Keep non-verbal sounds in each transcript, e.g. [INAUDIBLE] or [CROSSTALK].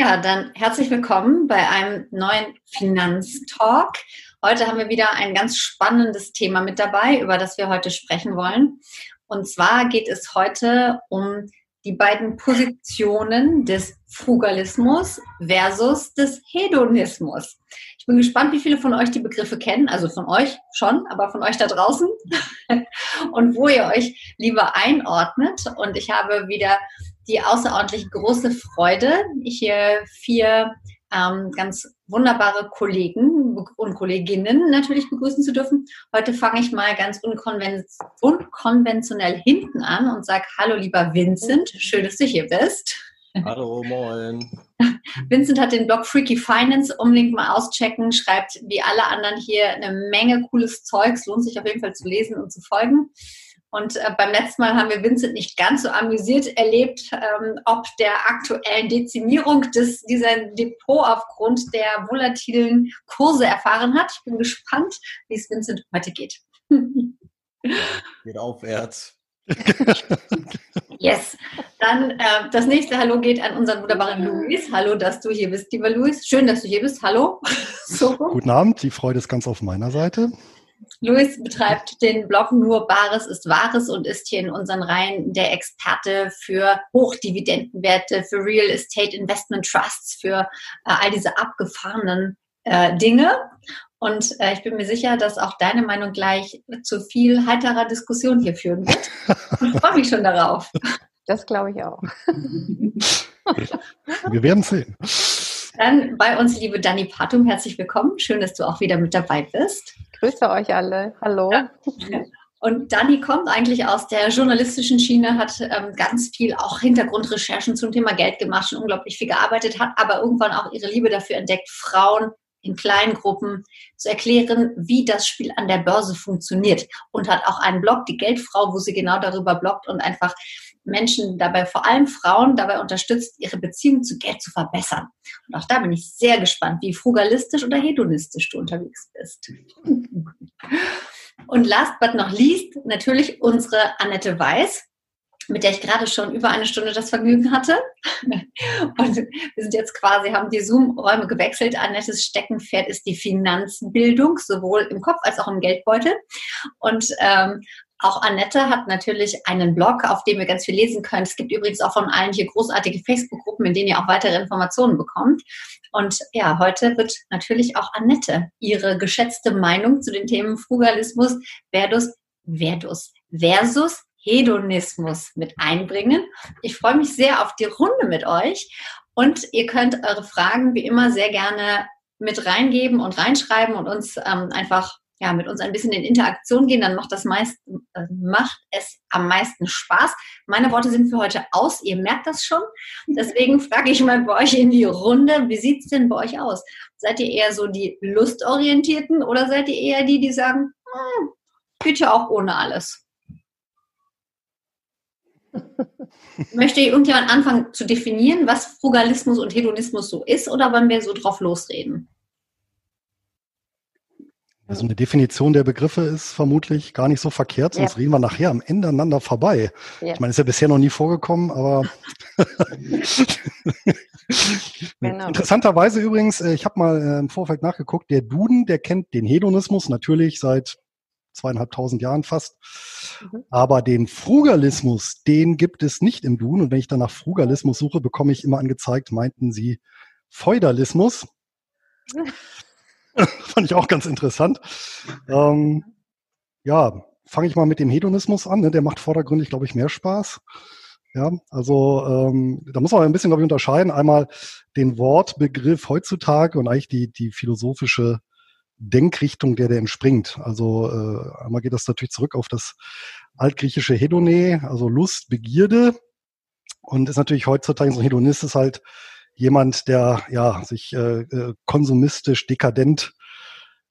Ja, dann herzlich willkommen bei einem neuen Finanztalk. Heute haben wir wieder ein ganz spannendes Thema mit dabei, über das wir heute sprechen wollen. Und zwar geht es heute um die beiden Positionen des Frugalismus versus des Hedonismus. Ich bin gespannt, wie viele von euch die Begriffe kennen, also von euch schon, aber von euch da draußen [LAUGHS] und wo ihr euch lieber einordnet. Und ich habe wieder die außerordentlich große Freude, hier vier ähm, ganz wunderbare Kollegen und Kolleginnen natürlich begrüßen zu dürfen. Heute fange ich mal ganz unkonven unkonventionell hinten an und sage Hallo lieber Vincent, schön, dass du hier bist. Hallo, moin. Vincent hat den Blog Freaky Finance, unbedingt mal auschecken, schreibt wie alle anderen hier eine Menge cooles Zeugs, lohnt sich auf jeden Fall zu lesen und zu folgen. Und äh, beim letzten Mal haben wir Vincent nicht ganz so amüsiert erlebt, ähm, ob der aktuellen Dezimierung des, dieser Depot aufgrund der volatilen Kurse erfahren hat. Ich bin gespannt, wie es Vincent heute geht. [LAUGHS] geht aufwärts. yes. Dann äh, das nächste Hallo geht an unseren wunderbaren Luis. Hallo, dass du hier bist, lieber Luis. Schön, dass du hier bist. Hallo. [LAUGHS] so. Guten Abend, die Freude ist ganz auf meiner Seite. Luis betreibt den Blog Nur Bares ist Wahres und ist hier in unseren Reihen der Experte für Hochdividendenwerte, für Real Estate Investment Trusts, für äh, all diese abgefahrenen äh, Dinge. Und äh, ich bin mir sicher, dass auch deine Meinung gleich zu viel heiterer Diskussion hier führen wird. [LAUGHS] Ich freue mich schon darauf. Das glaube ich auch. Wir werden sehen. Dann bei uns liebe Dani Patum, herzlich willkommen. Schön, dass du auch wieder mit dabei bist. Grüße euch alle. Hallo. Ja. Und Dani kommt eigentlich aus der journalistischen Schiene, hat ähm, ganz viel auch Hintergrundrecherchen zum Thema Geld gemacht, schon unglaublich viel gearbeitet, hat aber irgendwann auch ihre Liebe dafür entdeckt, Frauen in kleinen Gruppen zu erklären, wie das Spiel an der Börse funktioniert. Und hat auch einen Blog, die Geldfrau, wo sie genau darüber bloggt und einfach Menschen dabei, vor allem Frauen, dabei unterstützt, ihre Beziehung zu Geld zu verbessern. Und auch da bin ich sehr gespannt, wie frugalistisch oder hedonistisch du unterwegs bist. Und last but not least natürlich unsere Annette Weiß, mit der ich gerade schon über eine Stunde das Vergnügen hatte. Und wir sind jetzt quasi, haben die Zoom-Räume gewechselt. Annettes Steckenpferd ist die Finanzbildung, sowohl im Kopf als auch im Geldbeutel. Und ähm, auch Annette hat natürlich einen Blog, auf dem ihr ganz viel lesen könnt. Es gibt übrigens auch von allen hier großartige Facebook-Gruppen, in denen ihr auch weitere Informationen bekommt. Und ja, heute wird natürlich auch Annette ihre geschätzte Meinung zu den Themen Frugalismus versus, versus, versus Hedonismus mit einbringen. Ich freue mich sehr auf die Runde mit euch und ihr könnt eure Fragen wie immer sehr gerne mit reingeben und reinschreiben und uns ähm, einfach ja, mit uns ein bisschen in Interaktion gehen, dann macht das meist, äh, macht es am meisten Spaß. Meine Worte sind für heute aus. Ihr merkt das schon. Deswegen frage ich mal bei euch in die Runde, wie sieht es denn bei euch aus? Seid ihr eher so die Lustorientierten oder seid ihr eher die, die sagen, hm, ja auch ohne alles? [LAUGHS] Möchte irgendjemand anfangen zu definieren, was Frugalismus und Hedonismus so ist oder wollen wir so drauf losreden? Also eine Definition der Begriffe ist vermutlich gar nicht so verkehrt, sonst ja. reden wir nachher am Ende aneinander vorbei. Ja. Ich meine, ist ja bisher noch nie vorgekommen, aber [LAUGHS] genau. interessanterweise übrigens, äh, ich habe mal äh, im Vorfeld nachgeguckt, der Duden, der kennt den Hedonismus natürlich seit zweieinhalbtausend Jahren fast. Mhm. Aber den Frugalismus, den gibt es nicht im Duden. Und wenn ich dann nach Frugalismus suche, bekomme ich immer angezeigt, meinten sie Feudalismus. [LAUGHS] [LAUGHS] Fand ich auch ganz interessant. Ähm, ja, fange ich mal mit dem Hedonismus an. Ne? Der macht vordergründig, glaube ich, mehr Spaß. Ja, also ähm, da muss man ein bisschen, glaube ich, unterscheiden. Einmal den Wortbegriff heutzutage und eigentlich die, die philosophische Denkrichtung, der der entspringt. Also äh, einmal geht das natürlich zurück auf das altgriechische Hedone, also Lust, Begierde. Und ist natürlich heutzutage so ein Hedonist ist halt jemand, der ja sich äh, äh, konsumistisch dekadent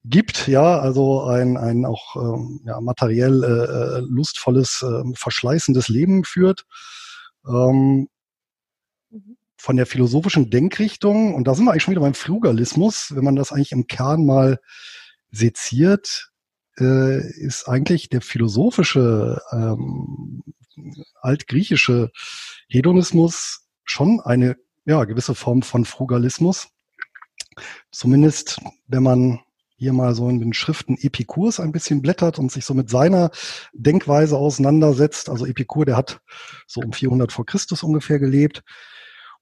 gibt, ja, also ein, ein auch ähm, ja, materiell äh, äh, lustvolles, äh, verschleißendes Leben führt. Ähm, mhm. von der philosophischen Denkrichtung, und da sind wir eigentlich schon wieder beim Flugalismus, wenn man das eigentlich im Kern mal seziert, äh, ist eigentlich der philosophische ähm, altgriechische Hedonismus schon eine ja, gewisse Form von Frugalismus. Zumindest, wenn man hier mal so in den Schriften Epikurs ein bisschen blättert und sich so mit seiner Denkweise auseinandersetzt. Also Epikur, der hat so um 400 vor Christus ungefähr gelebt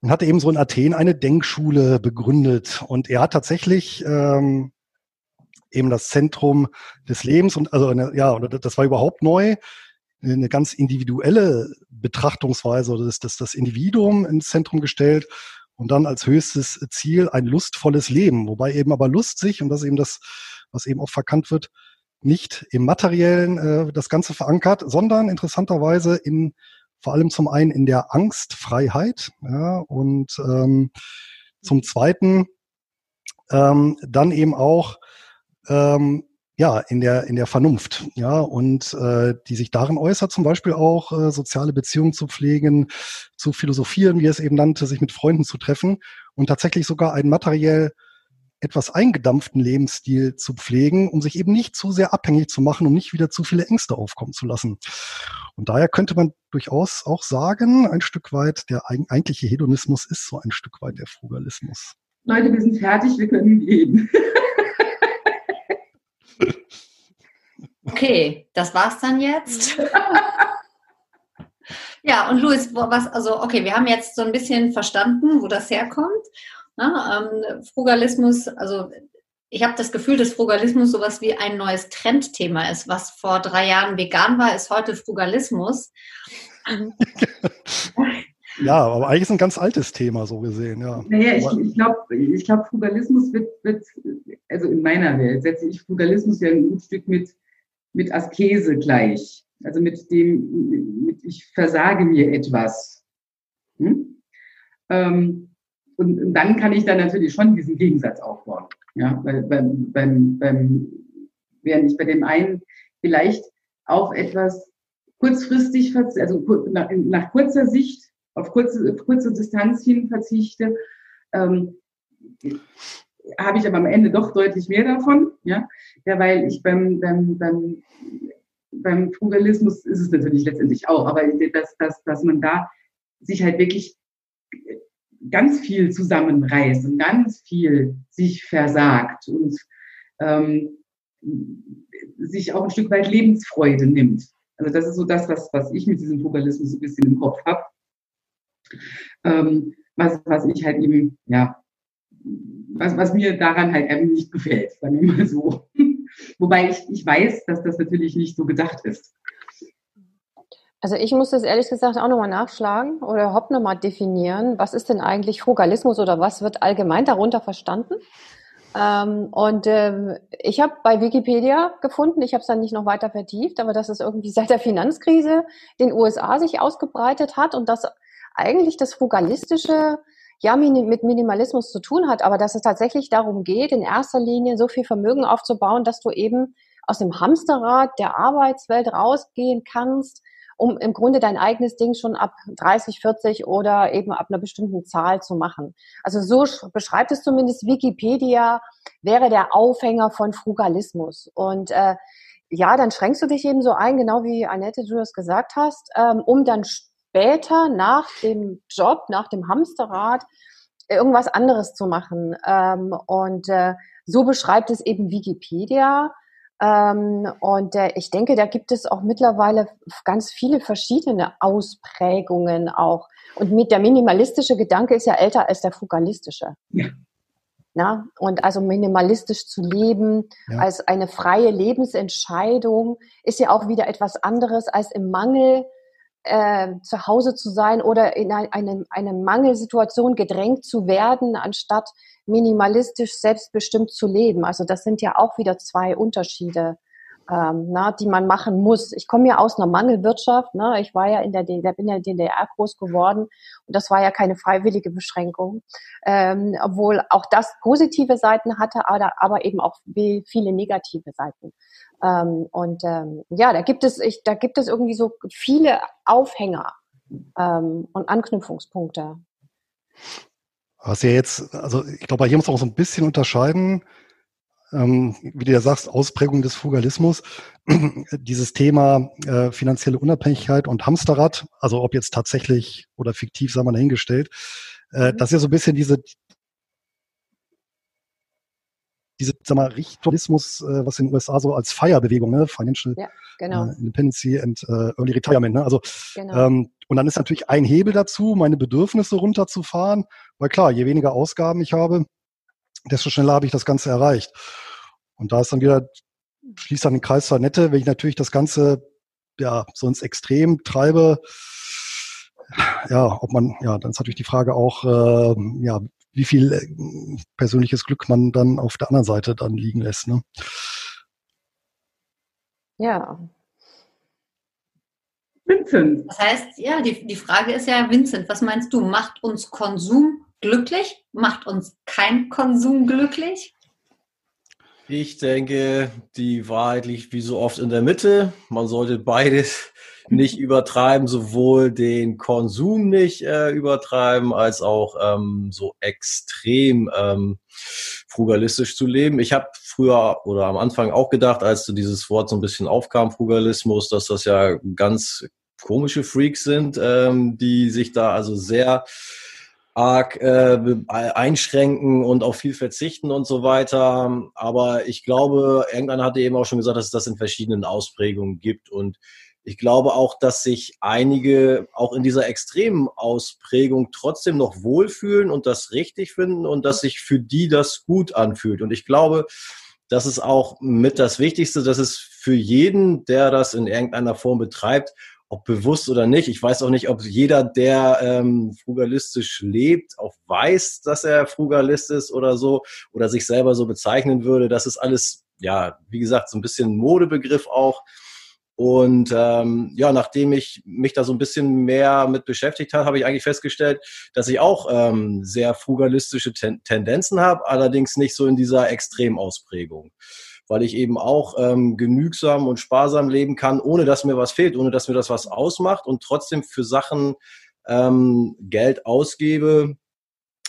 und hatte eben so in Athen eine Denkschule begründet. Und er hat tatsächlich ähm, eben das Zentrum des Lebens und also ja, das war überhaupt neu, eine ganz individuelle Betrachtungsweise oder das, das, das Individuum ins Zentrum gestellt und dann als höchstes Ziel ein lustvolles Leben, wobei eben aber Lust sich, und das ist eben das, was eben auch verkannt wird, nicht im Materiellen äh, das Ganze verankert, sondern interessanterweise in vor allem zum einen in der Angstfreiheit ja, und ähm, zum zweiten ähm, dann eben auch ähm, ja, in der, in der Vernunft, ja, und äh, die sich darin äußert, zum Beispiel auch äh, soziale Beziehungen zu pflegen, zu philosophieren, wie es eben nannte, sich mit Freunden zu treffen und tatsächlich sogar einen materiell etwas eingedampften Lebensstil zu pflegen, um sich eben nicht zu sehr abhängig zu machen, um nicht wieder zu viele Ängste aufkommen zu lassen. Und daher könnte man durchaus auch sagen, ein Stück weit, der eigentliche Hedonismus ist so ein Stück weit der Frugalismus. Leute, wir sind fertig, wir können gehen. [LAUGHS] Okay, das war's dann jetzt. ja, und Luis, was, also, okay, wir haben jetzt so ein bisschen verstanden, wo das herkommt. Na, ne? ähm, Frugalismus, also ich habe das Gefühl, dass Frugalismus sowas wie ein neues Trendthema ist. Was vor drei Jahren vegan war, ist heute Frugalismus. [LAUGHS] [LAUGHS] ja, aber eigentlich ist ein ganz altes Thema so gesehen, ja. Naja, ich, ich glaube, ich glaub, Frugalismus wird, wird, also in meiner Welt setze ich Frugalismus ja ein gut Stück mit mit Askese gleich. Also mit dem, mit ich versage mir etwas. Hm? Ähm, und, und, dann kann ich dann natürlich schon diesen Gegensatz aufbauen. Ja, weil beim, beim, beim, während ich bei dem einen vielleicht auf etwas kurzfristig, also nach, nach kurzer Sicht, auf kurze, kurze Distanz hin verzichte, ähm, habe ich aber am Ende doch deutlich mehr davon, ja, ja weil ich beim, beim, beim, beim Frugalismus ist es natürlich letztendlich auch, aber dass, dass, dass man da sich halt wirklich ganz viel zusammenreißt und ganz viel sich versagt und ähm, sich auch ein Stück weit Lebensfreude nimmt. Also das ist so das, was, was ich mit diesem Frugalismus ein bisschen im Kopf habe. Ähm, was, was ich halt eben, ja, was, was mir daran halt eben nicht gefällt, sagen wir mal so. [LAUGHS] Wobei ich, ich weiß, dass das natürlich nicht so gedacht ist. Also ich muss das ehrlich gesagt auch nochmal nachschlagen oder überhaupt nochmal definieren. Was ist denn eigentlich Frugalismus oder was wird allgemein darunter verstanden? Ähm, und äh, ich habe bei Wikipedia gefunden, ich habe es dann nicht noch weiter vertieft, aber dass es irgendwie seit der Finanzkrise den USA sich ausgebreitet hat und dass eigentlich das Frugalistische ja mit Minimalismus zu tun hat, aber dass es tatsächlich darum geht, in erster Linie so viel Vermögen aufzubauen, dass du eben aus dem Hamsterrad der Arbeitswelt rausgehen kannst, um im Grunde dein eigenes Ding schon ab 30, 40 oder eben ab einer bestimmten Zahl zu machen. Also so beschreibt es zumindest Wikipedia, wäre der Aufhänger von Frugalismus. Und äh, ja, dann schränkst du dich eben so ein, genau wie Annette du das gesagt hast, ähm, um dann später nach dem Job, nach dem Hamsterrad, irgendwas anderes zu machen. Ähm, und äh, so beschreibt es eben Wikipedia. Ähm, und äh, ich denke, da gibt es auch mittlerweile ganz viele verschiedene Ausprägungen auch. Und mit der minimalistische Gedanke ist ja älter als der frugalistische. Ja. Na, und also minimalistisch zu leben ja. als eine freie Lebensentscheidung ist ja auch wieder etwas anderes als im Mangel äh, zu Hause zu sein oder in eine, eine Mangelsituation gedrängt zu werden, anstatt minimalistisch selbstbestimmt zu leben. Also das sind ja auch wieder zwei Unterschiede, ähm, na, die man machen muss. Ich komme ja aus einer Mangelwirtschaft. Ne? Ich war ja in der DDR, bin ja in der DDR groß geworden und das war ja keine freiwillige Beschränkung, ähm, obwohl auch das positive Seiten hatte, aber, aber eben auch viele negative Seiten. Ähm, und ähm, ja, da gibt es, ich, da gibt es irgendwie so viele Aufhänger ähm, und Anknüpfungspunkte. Was ja jetzt, also ich glaube, hier muss man auch so ein bisschen unterscheiden, ähm, wie du ja sagst, Ausprägung des Fugalismus, [CLEARS THROAT] dieses Thema äh, finanzielle Unabhängigkeit und Hamsterrad, also ob jetzt tatsächlich oder fiktiv, sagen wir dahingestellt, Äh, das ist ja so ein bisschen diese, diese, sag mal, Richtorismus, äh, was in den USA so als Feierbewegung, ne? Financial ja, genau. äh, Independency and äh, Early Retirement, ne? Also, genau. ähm, und dann ist natürlich ein Hebel dazu, meine Bedürfnisse runterzufahren, weil klar, je weniger Ausgaben ich habe, desto schneller habe ich das Ganze erreicht. Und da ist dann wieder, schließt dann den Kreis zur Nette, wenn ich natürlich das Ganze ja so ins Extrem treibe, ja, ob man, ja, dann ist natürlich die Frage auch, äh, ja, wie viel äh, persönliches Glück man dann auf der anderen Seite dann liegen lässt. Ne? Ja. Vincent. Das heißt, ja, die, die Frage ist ja, Vincent, was meinst du? Macht uns Konsum glücklich? Macht uns kein Konsum glücklich? Ich denke, die Wahrheit liegt wie so oft in der Mitte. Man sollte beides nicht übertreiben, sowohl den Konsum nicht äh, übertreiben, als auch ähm, so extrem ähm, frugalistisch zu leben. Ich habe früher oder am Anfang auch gedacht, als so dieses Wort so ein bisschen aufkam, Frugalismus, dass das ja ganz komische Freaks sind, ähm, die sich da also sehr arg äh, einschränken und auf viel verzichten und so weiter. Aber ich glaube, irgendeiner hatte eben auch schon gesagt, dass es das in verschiedenen Ausprägungen gibt und ich glaube auch, dass sich einige auch in dieser extremen Ausprägung trotzdem noch wohlfühlen und das richtig finden und dass sich für die das gut anfühlt. Und ich glaube, das ist auch mit das Wichtigste, dass es für jeden, der das in irgendeiner Form betreibt, ob bewusst oder nicht. Ich weiß auch nicht, ob jeder, der ähm, frugalistisch lebt, auch weiß, dass er Frugalist ist oder so oder sich selber so bezeichnen würde. Das ist alles, ja, wie gesagt, so ein bisschen Modebegriff auch. Und ähm, ja, nachdem ich mich da so ein bisschen mehr mit beschäftigt habe, habe ich eigentlich festgestellt, dass ich auch ähm, sehr frugalistische Ten Tendenzen habe, allerdings nicht so in dieser Extremausprägung. Weil ich eben auch ähm, genügsam und sparsam leben kann, ohne dass mir was fehlt, ohne dass mir das was ausmacht und trotzdem für Sachen ähm, Geld ausgebe,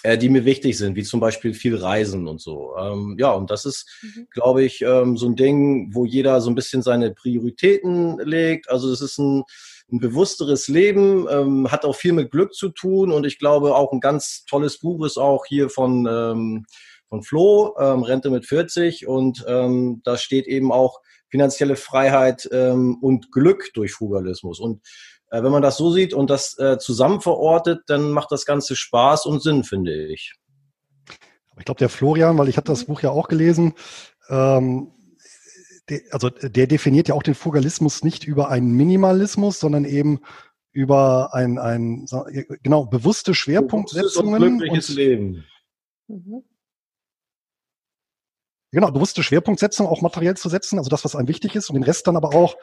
äh, die mir wichtig sind, wie zum Beispiel viel Reisen und so. Ähm, ja, und das ist, mhm. glaube ich, ähm, so ein Ding, wo jeder so ein bisschen seine Prioritäten legt. Also es ist ein, ein bewussteres Leben, ähm, hat auch viel mit Glück zu tun und ich glaube auch ein ganz tolles Buch ist auch hier von, ähm, von Flo, ähm, Rente mit 40 und ähm, da steht eben auch finanzielle Freiheit ähm, und Glück durch Frugalismus und äh, wenn man das so sieht und das äh, zusammen verortet, dann macht das Ganze Spaß und Sinn, finde ich. Ich glaube, der Florian, weil ich habe das Buch ja auch gelesen, ähm, de, also der definiert ja auch den Fugalismus nicht über einen Minimalismus, sondern eben über ein, ein genau bewusste Schwerpunktsetzungen. Und glückliches und, Leben. Mhm. Genau, bewusste Schwerpunktsetzung auch materiell zu setzen, also das, was einem wichtig ist, und den Rest dann aber auch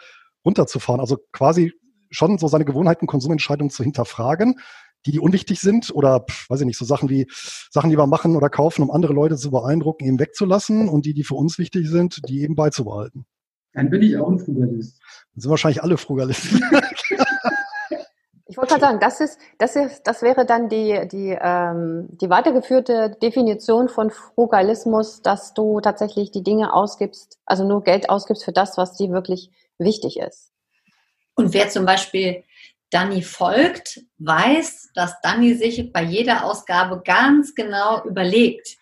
runterzufahren. Also quasi schon so seine Gewohnheiten, Konsumentscheidungen zu hinterfragen, die, die unwichtig sind oder, pf, weiß ich nicht, so Sachen wie Sachen, die wir machen oder kaufen, um andere Leute zu beeindrucken, eben wegzulassen und die, die für uns wichtig sind, die eben beizubehalten. Dann bin ich auch ein Frugalist. Dann sind wahrscheinlich alle Frugalisten. [LAUGHS] Ich wollte gerade sagen, das ist, das ist, das wäre dann die, die, ähm, die weitergeführte Definition von Frugalismus, dass du tatsächlich die Dinge ausgibst, also nur Geld ausgibst für das, was dir wirklich wichtig ist. Und wer zum Beispiel Dani folgt, weiß, dass Dani sich bei jeder Ausgabe ganz genau überlegt,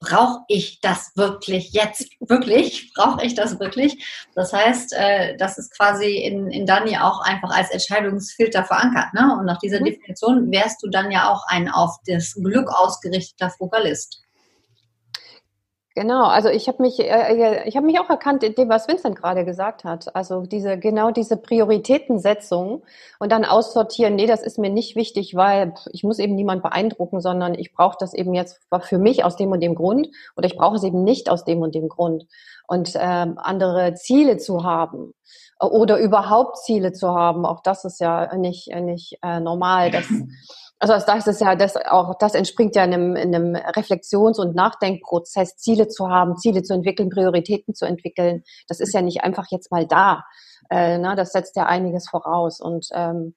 brauche ich das wirklich jetzt? Wirklich? [LAUGHS] Brauche ich das wirklich? Das heißt, äh, das ist quasi in, in Dani auch einfach als Entscheidungsfilter verankert. Ne? Und nach dieser mhm. Definition wärst du dann ja auch ein auf das Glück ausgerichteter Frugalist. Genau, also ich habe mich, äh, äh ich mich auch erkannt in dem, was Vincent gerade gesagt hat. Also diese genau diese Prioritätensetzung und dann aussortieren. Nee, das ist mir nicht wichtig, weil ich muss eben niemand beeindrucken, sondern ich brauche das eben jetzt für mich aus dem und dem Grund oder ich brauche es eben nicht aus dem und dem Grund. Und ähm, andere Ziele zu haben oder überhaupt Ziele zu haben, auch das ist ja nicht nicht äh, normal. Das [LAUGHS] also das ist ja das auch, das entspringt ja in einem, in einem Reflexions- und Nachdenkprozess, Ziele zu haben, Ziele zu entwickeln, Prioritäten zu entwickeln. Das ist ja nicht einfach jetzt mal da. Äh, ne? Das setzt ja einiges voraus. Und ähm,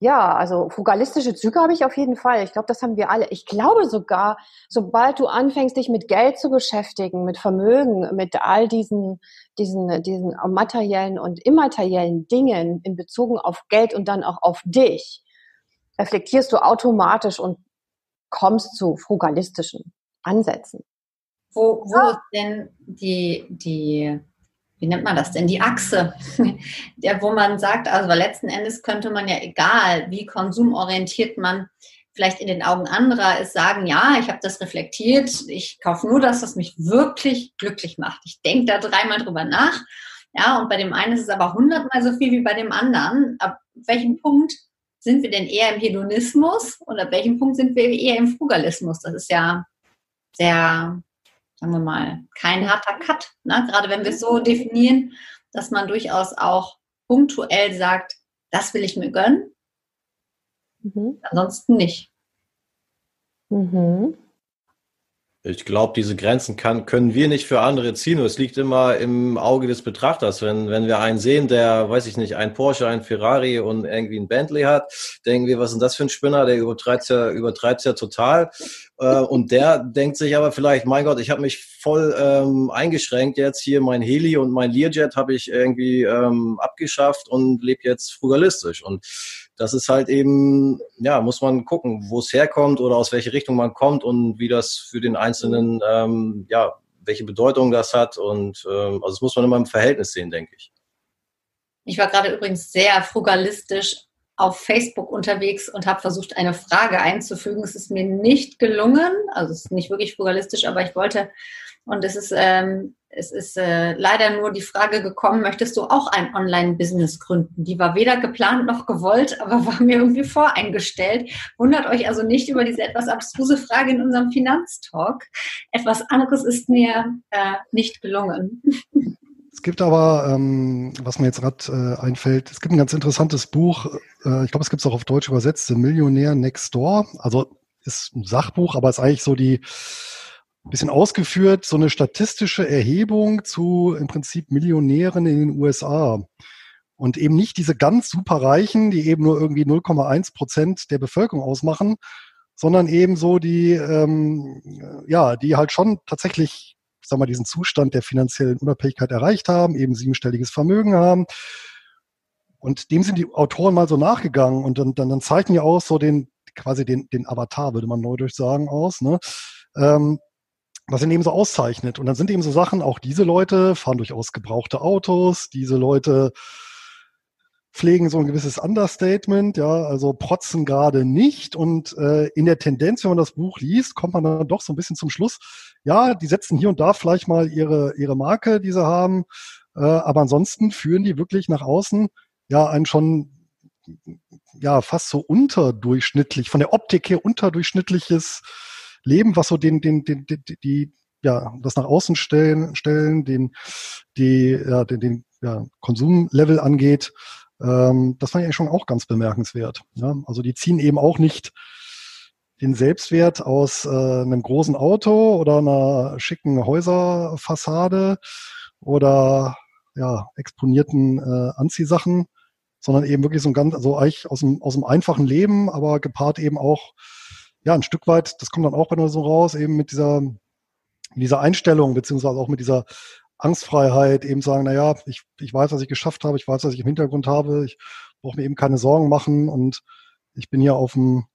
ja, also fugalistische Züge habe ich auf jeden Fall. Ich glaube, das haben wir alle. Ich glaube sogar, sobald du anfängst, dich mit Geld zu beschäftigen, mit Vermögen, mit all diesen, diesen, diesen materiellen und immateriellen Dingen in Bezug auf Geld und dann auch auf dich, reflektierst du automatisch und kommst zu frugalistischen Ansätzen. Wo, wo ist denn die, die, wie nennt man das denn, die Achse, [LAUGHS] der, wo man sagt, also letzten Endes könnte man ja, egal wie konsumorientiert man vielleicht in den Augen anderer ist, sagen, ja, ich habe das reflektiert, ich kaufe nur das, was mich wirklich glücklich macht. Ich denke da dreimal drüber nach. Ja, und bei dem einen ist es aber hundertmal so viel wie bei dem anderen. Ab welchem Punkt sind wir denn eher im Hedonismus und ab welchem Punkt sind wir eher im Frugalismus? Das ist ja sehr, sagen wir mal, kein harter Cut. Ne? Gerade wenn wir es so definieren, dass man durchaus auch punktuell sagt, das will ich mir gönnen, mhm. ansonsten nicht. Mhm. Ich glaube, diese Grenzen kann, können wir nicht für andere ziehen. Es liegt immer im Auge des Betrachters. Wenn, wenn wir einen sehen, der, weiß ich nicht, ein Porsche, ein Ferrari und irgendwie ein Bentley hat, denken wir, was ist denn das für ein Spinner? Der übertreibt ja, übertreibt ja total. Äh, und der denkt sich aber vielleicht, mein Gott, ich habe mich voll ähm, eingeschränkt jetzt hier. Mein Heli und mein Learjet habe ich irgendwie ähm, abgeschafft und lebe jetzt frugalistisch. Und das ist halt eben, ja, muss man gucken, wo es herkommt oder aus welche Richtung man kommt und wie das für den Einzelnen, ähm, ja, welche Bedeutung das hat. Und ähm, also das muss man immer im Verhältnis sehen, denke ich. Ich war gerade übrigens sehr frugalistisch auf Facebook unterwegs und habe versucht, eine Frage einzufügen. Es ist mir nicht gelungen, also es ist nicht wirklich frugalistisch, aber ich wollte, und es ist ähm, es ist äh, leider nur die Frage gekommen, möchtest du auch ein Online-Business gründen? Die war weder geplant noch gewollt, aber [LAUGHS] war mir irgendwie voreingestellt. Wundert euch also nicht über diese etwas abstruse Frage in unserem Finanztalk. Etwas anderes ist mir äh, nicht gelungen. [LAUGHS] Es gibt aber, ähm, was mir jetzt gerade äh, einfällt, es gibt ein ganz interessantes Buch, äh, ich glaube, es gibt es auch auf Deutsch übersetzt, The Millionaire Next Door. Also ist ein Sachbuch, aber ist eigentlich so die bisschen ausgeführt, so eine statistische Erhebung zu im Prinzip Millionären in den USA. Und eben nicht diese ganz superreichen, die eben nur irgendwie 0,1 Prozent der Bevölkerung ausmachen, sondern eben so die, ähm, ja, die halt schon tatsächlich, ich sag mal, diesen Zustand der finanziellen Unabhängigkeit erreicht haben, eben siebenstelliges Vermögen haben. Und dem sind die Autoren mal so nachgegangen und dann, dann, dann zeichnen ja auch so den, quasi den, den Avatar, würde man neudeutsch sagen, aus, ne? Ähm, was ihn eben so auszeichnet. Und dann sind eben so Sachen, auch diese Leute fahren durchaus gebrauchte Autos, diese Leute pflegen so ein gewisses Understatement, ja, also protzen gerade nicht. Und äh, in der Tendenz, wenn man das Buch liest, kommt man dann doch so ein bisschen zum Schluss, ja, die setzen hier und da vielleicht mal ihre, ihre Marke, die sie haben, äh, aber ansonsten führen die wirklich nach außen ja ein schon ja fast so unterdurchschnittlich, von der Optik her unterdurchschnittliches Leben, was so den, den, den, den die, ja, das nach außen stellen, stellen, den, die, ja, den, den ja, Konsumlevel angeht, ähm, das fand ich eigentlich schon auch ganz bemerkenswert. Ja? Also die ziehen eben auch nicht den Selbstwert aus äh, einem großen Auto oder einer schicken Häuserfassade oder ja, exponierten äh, Anziehsachen, sondern eben wirklich so ein ganz, so eigentlich aus dem, aus dem einfachen Leben, aber gepaart eben auch ja, ein Stück weit, das kommt dann auch bei so raus, eben mit dieser, dieser Einstellung, beziehungsweise auch mit dieser Angstfreiheit, eben sagen, na ja, ich, ich weiß, was ich geschafft habe, ich weiß, was ich im Hintergrund habe, ich brauche mir eben keine Sorgen machen und ich bin hier auf einem,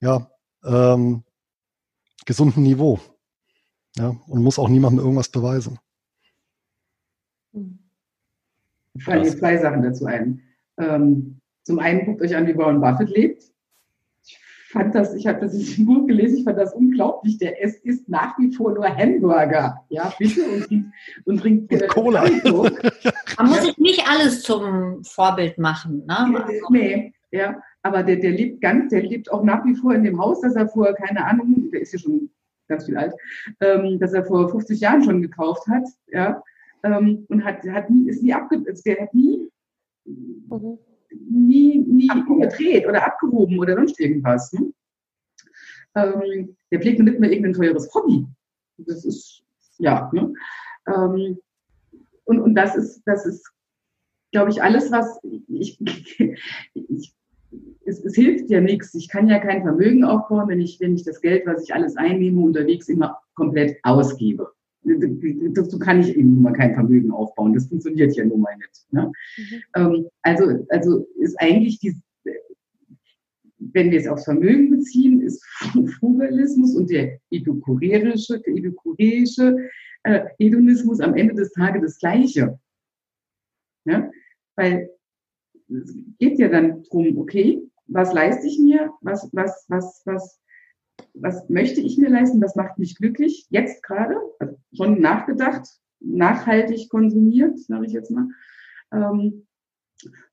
ja, ähm, gesunden Niveau. Ja, und muss auch niemandem irgendwas beweisen. Ich fallen mir zwei Sachen dazu ein. Ähm, zum einen guckt euch an, wie Warren Buffett lebt fand das, ich habe das in diesem Buch gelesen, ich fand das unglaublich. Der es ist nach wie vor nur Hamburger. Ja, bitte und trinkt, und trinkt äh, Cola. [LAUGHS] Man muss sich nicht alles zum Vorbild machen. Ne? Nee, ja. Aber der, der lebt ganz, der lebt auch nach wie vor in dem Haus, das er vor, keine Ahnung, der ist ja schon ganz viel alt, ähm, das er vor 50 Jahren schon gekauft hat, ja. Ähm, und hat, hat nie, ist nie abge, also der hat nie, mhm nie, nie gedreht oder abgehoben oder sonst irgendwas. Ne? Ähm, der pflegt nicht mehr irgendein teures Hobby. Das ist, ja. Ne? Ähm, und, und das ist, das ist, glaube ich, alles, was ich, [LAUGHS] ich es, es, hilft ja nichts. Ich kann ja kein Vermögen aufbauen, wenn ich, wenn ich das Geld, was ich alles einnehme, unterwegs immer komplett ausgebe dazu kann ich eben nun mal kein Vermögen aufbauen. Das funktioniert ja nun mal nicht. Ne? Mhm. Ähm, also, also ist eigentlich die, wenn wir es aufs Vermögen beziehen, ist [LAUGHS] Frugalismus und der epikureische, der epikureische äh, Hedonismus am Ende des Tages das Gleiche. Ja? Weil es geht ja dann drum, okay, was leiste ich mir, was, was, was, was, was möchte ich mir leisten, was macht mich glücklich, jetzt gerade, also schon nachgedacht, nachhaltig konsumiert, sage ich jetzt mal. Ähm,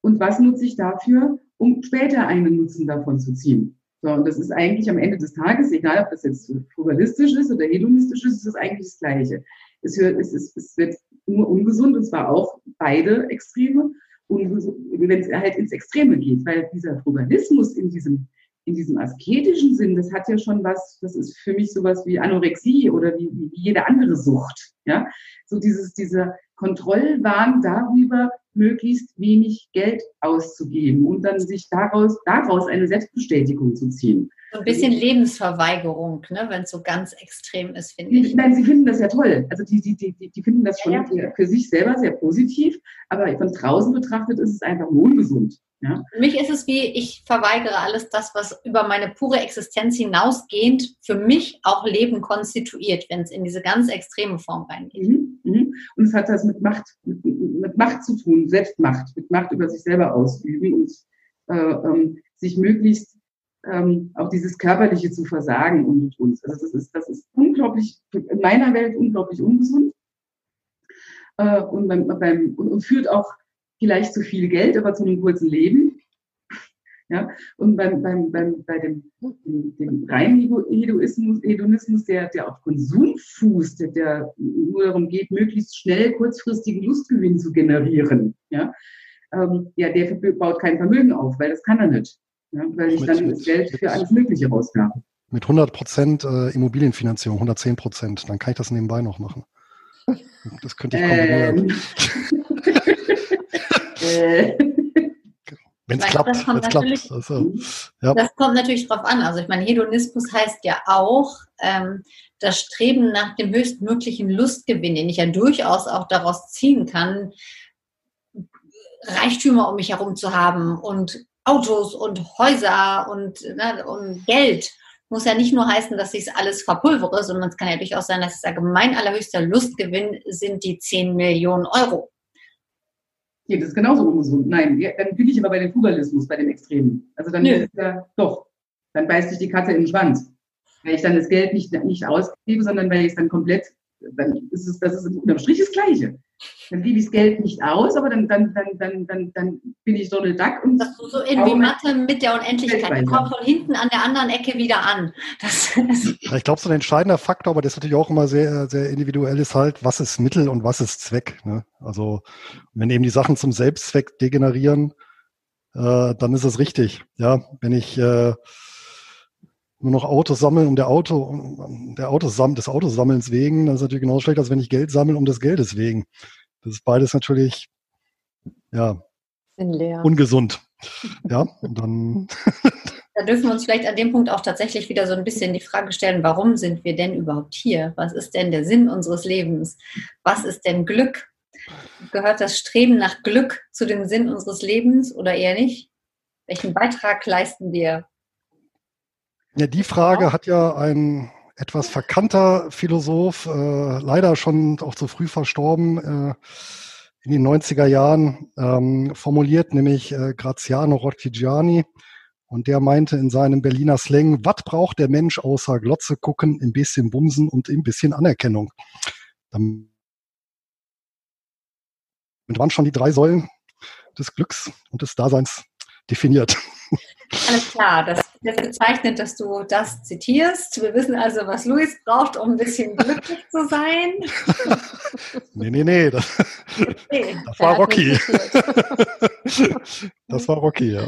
und was nutze ich dafür, um später einen Nutzen davon zu ziehen? So, und das ist eigentlich am Ende des Tages, egal ob das jetzt frugalistisch ist oder hedonistisch ist, ist es eigentlich das Gleiche. Es, wird, es, ist, es wird nur ungesund, und zwar auch beide Extreme, wenn es halt ins Extreme geht, weil dieser Frugalismus in diesem, in diesem asketischen Sinn, das hat ja schon was, das ist für mich sowas wie Anorexie oder wie, wie jede andere Sucht. Ja, so dieses, dieser Kontrollwahn darüber, möglichst wenig Geld auszugeben und dann sich daraus, daraus eine Selbstbestätigung zu ziehen. So ein bisschen Lebensverweigerung, ne, wenn es so ganz extrem ist, finde ich. Nein, sie finden das ja toll. Also die, die, die, die finden das schon ja, ja. für sich selber sehr positiv, aber von draußen betrachtet ist es einfach ungesund. Ja? Für mich ist es wie, ich verweigere alles das, was über meine pure Existenz hinausgehend für mich auch Leben konstituiert, wenn es in diese ganz extreme Form reingeht. Mhm, mh. Und es hat das mit Macht, mit, mit, Macht zu tun, Selbstmacht, mit Macht über sich selber ausüben und äh, ähm, sich möglichst ähm, auch dieses Körperliche zu versagen und uns. Also das ist, das ist unglaublich, in meiner Welt unglaublich ungesund. Äh, und, beim, beim, und, und führt auch vielleicht zu viel Geld, aber zu einem kurzen Leben. Ja, und beim, beim, beim, bei dem, dem, dem reinen Hedonismus, Hedonismus der, der auf Konsum fußt, der, der nur darum geht, möglichst schnell kurzfristigen Lustgewinn zu generieren, ja, ähm, ja, der baut kein Vermögen auf, weil das kann er nicht. Ja, weil ich mit, dann das Geld für alles Mögliche rausgab. Mit 100 Prozent äh, Immobilienfinanzierung, 110 Prozent, dann kann ich das nebenbei noch machen. Das könnte ich kombinieren. Ähm. [LAUGHS] Äh. Wenn es klappt, das kommt, klappt. Also, ja. das kommt natürlich drauf an. Also ich meine, Hedonismus heißt ja auch ähm, das Streben nach dem höchstmöglichen Lustgewinn, den ich ja durchaus auch daraus ziehen kann, Reichtümer um mich herum zu haben und Autos und Häuser und, ne, und Geld. Muss ja nicht nur heißen, dass ich es alles verpulvere, sondern es kann ja durchaus sein, dass ich sage, mein allerhöchster Lustgewinn sind die 10 Millionen Euro. Nee, das ist genauso ungesund. Nein, dann bin ich aber bei dem Fugalismus, bei dem Extremen. Also dann ist ja doch, dann beißt sich die Katze in den Schwanz. Weil ich dann das Geld nicht, nicht ausgebe, sondern weil ich es dann komplett, dann ist es, das ist unterm Strich das Gleiche. Dann gebe ich das Geld nicht aus, aber dann, dann, dann, dann, dann, dann bin ich Donald Duck und. Das so in wie Mathe mit der Unendlichkeit. Die kommt von hinten an der anderen Ecke wieder an. Das ich glaube, so ein entscheidender Faktor, aber das ist natürlich auch immer sehr, sehr individuell, ist halt, was ist Mittel und was ist Zweck. Ne? Also, wenn eben die Sachen zum Selbstzweck degenerieren, äh, dann ist es richtig. Ja, wenn ich äh, nur noch Autos sammeln um der Auto, der Autos, des Autosammelns wegen, das ist natürlich genauso schlecht, als wenn ich Geld sammle um des Geldes wegen. Das ist beides natürlich, ja, ungesund. Ja, und dann. [LAUGHS] da dürfen wir uns vielleicht an dem Punkt auch tatsächlich wieder so ein bisschen die Frage stellen, warum sind wir denn überhaupt hier? Was ist denn der Sinn unseres Lebens? Was ist denn Glück? Gehört das Streben nach Glück zu dem Sinn unseres Lebens oder eher nicht? Welchen Beitrag leisten wir? Ja, die Frage hat ja ein etwas verkannter Philosoph, äh, leider schon auch zu früh verstorben, äh, in den 90er Jahren ähm, formuliert, nämlich äh, Graziano Rottigiani. Und der meinte in seinem Berliner Slang, was braucht der Mensch außer Glotze gucken, ein bisschen Bumsen und ein bisschen Anerkennung? Damit waren schon die drei Säulen des Glücks und des Daseins definiert. Alles klar, das ist bezeichnet, dass du das zitierst. Wir wissen also, was Luis braucht, um ein bisschen glücklich zu sein. [LAUGHS] nee, nee, nee. Das, nee, das war Rocky. [LAUGHS] das war Rocky, ja.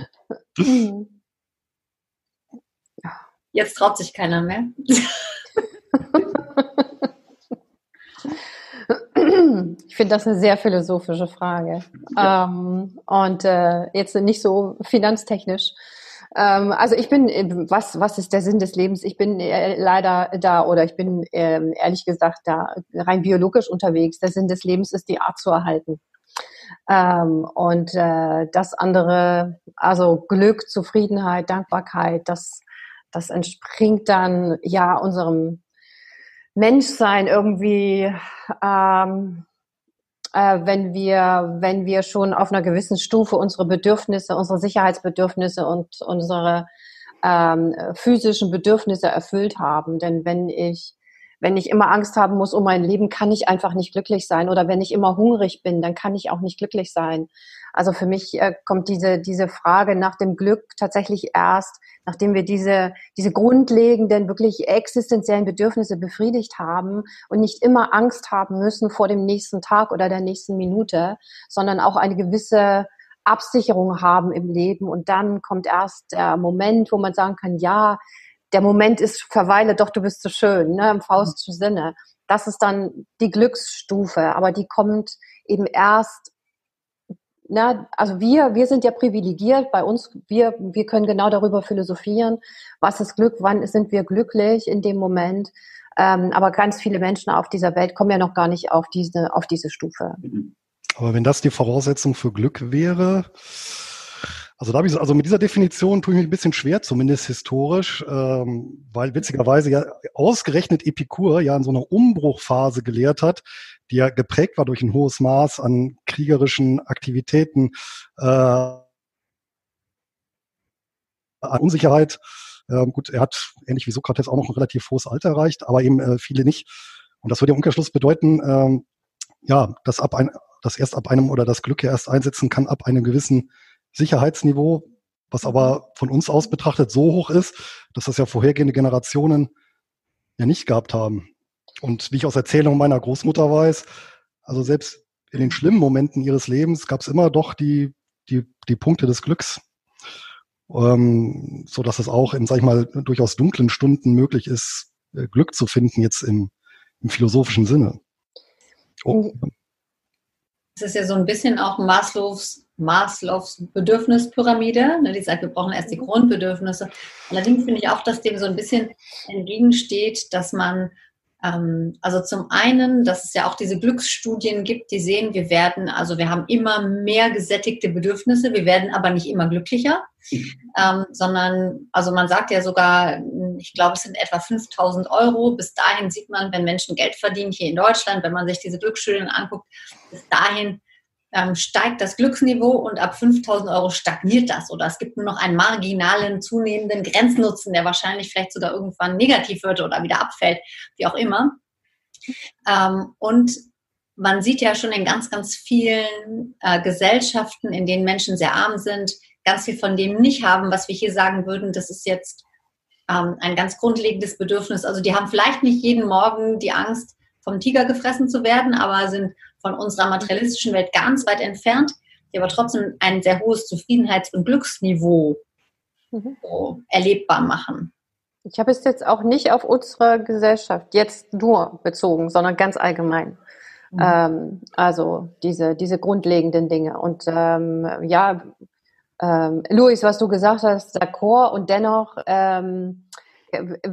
Jetzt traut sich keiner mehr. [LAUGHS] Ich finde das eine sehr philosophische Frage. Ja. Ähm, und äh, jetzt nicht so finanztechnisch. Ähm, also ich bin, äh, was, was ist der Sinn des Lebens? Ich bin äh, leider da oder ich bin ähm, ehrlich gesagt da rein biologisch unterwegs. Der Sinn des Lebens ist, die Art zu erhalten. Ähm, und äh, das andere, also Glück, Zufriedenheit, Dankbarkeit, das, das entspringt dann ja unserem Menschsein irgendwie, ähm, äh, wenn wir, wenn wir schon auf einer gewissen Stufe unsere Bedürfnisse, unsere Sicherheitsbedürfnisse und unsere ähm, physischen Bedürfnisse erfüllt haben. Denn wenn ich wenn ich immer Angst haben muss um mein Leben, kann ich einfach nicht glücklich sein. Oder wenn ich immer hungrig bin, dann kann ich auch nicht glücklich sein. Also für mich äh, kommt diese, diese Frage nach dem Glück tatsächlich erst, nachdem wir diese, diese grundlegenden, wirklich existenziellen Bedürfnisse befriedigt haben und nicht immer Angst haben müssen vor dem nächsten Tag oder der nächsten Minute, sondern auch eine gewisse Absicherung haben im Leben. Und dann kommt erst der Moment, wo man sagen kann, ja, der Moment ist, verweile doch, du bist so schön, ne, im faustischen Sinne. Das ist dann die Glücksstufe, aber die kommt eben erst, na, also wir, wir sind ja privilegiert bei uns, wir, wir können genau darüber philosophieren, was ist Glück, wann sind wir glücklich in dem Moment. Ähm, aber ganz viele Menschen auf dieser Welt kommen ja noch gar nicht auf diese, auf diese Stufe. Aber wenn das die Voraussetzung für Glück wäre, also da habe ich also mit dieser Definition tue ich mich ein bisschen schwer, zumindest historisch, ähm, weil witzigerweise ja ausgerechnet Epikur ja in so einer Umbruchphase gelehrt hat, die ja geprägt war durch ein hohes Maß an kriegerischen Aktivitäten, äh, an Unsicherheit. Ähm, gut, er hat ähnlich wie Sokrates auch noch ein relativ hohes Alter erreicht, aber eben äh, viele nicht. Und das würde im Umkehrschluss bedeuten, ähm, ja, dass ab ein, dass erst ab einem oder das Glück ja erst einsetzen kann ab einem gewissen Sicherheitsniveau, was aber von uns aus betrachtet so hoch ist, dass das ja vorhergehende Generationen ja nicht gehabt haben. Und wie ich aus Erzählungen meiner Großmutter weiß, also selbst in den schlimmen Momenten ihres Lebens gab es immer doch die, die, die Punkte des Glücks. Ähm, so dass es auch in, sag ich mal, durchaus dunklen Stunden möglich ist, äh, Glück zu finden, jetzt im, im philosophischen Sinne. Oh. Das ist ja so ein bisschen auch Maslows Maslows Bedürfnispyramide. Ne, die sagt, wir brauchen erst die mhm. Grundbedürfnisse. Allerdings finde ich auch, dass dem so ein bisschen entgegensteht, dass man, also zum einen, dass es ja auch diese Glücksstudien gibt, die sehen, wir werden, also wir haben immer mehr gesättigte Bedürfnisse, wir werden aber nicht immer glücklicher, ähm, sondern, also man sagt ja sogar, ich glaube, es sind etwa 5000 Euro. Bis dahin sieht man, wenn Menschen Geld verdienen hier in Deutschland, wenn man sich diese Glücksstudien anguckt, bis dahin ähm, steigt das Glücksniveau und ab 5000 Euro stagniert das oder es gibt nur noch einen marginalen zunehmenden Grenznutzen, der wahrscheinlich vielleicht sogar irgendwann negativ wird oder wieder abfällt, wie auch immer. Ähm, und man sieht ja schon in ganz, ganz vielen äh, Gesellschaften, in denen Menschen sehr arm sind, ganz viel von dem nicht haben, was wir hier sagen würden, das ist jetzt ähm, ein ganz grundlegendes Bedürfnis. Also die haben vielleicht nicht jeden Morgen die Angst, vom Tiger gefressen zu werden, aber sind von unserer materialistischen Welt ganz weit entfernt, die aber trotzdem ein sehr hohes Zufriedenheits- und Glücksniveau mhm. so erlebbar machen. Ich habe es jetzt auch nicht auf unsere Gesellschaft jetzt nur bezogen, sondern ganz allgemein. Mhm. Ähm, also diese, diese grundlegenden Dinge. Und ähm, ja, ähm, Luis, was du gesagt hast, d'accord. Und dennoch ähm,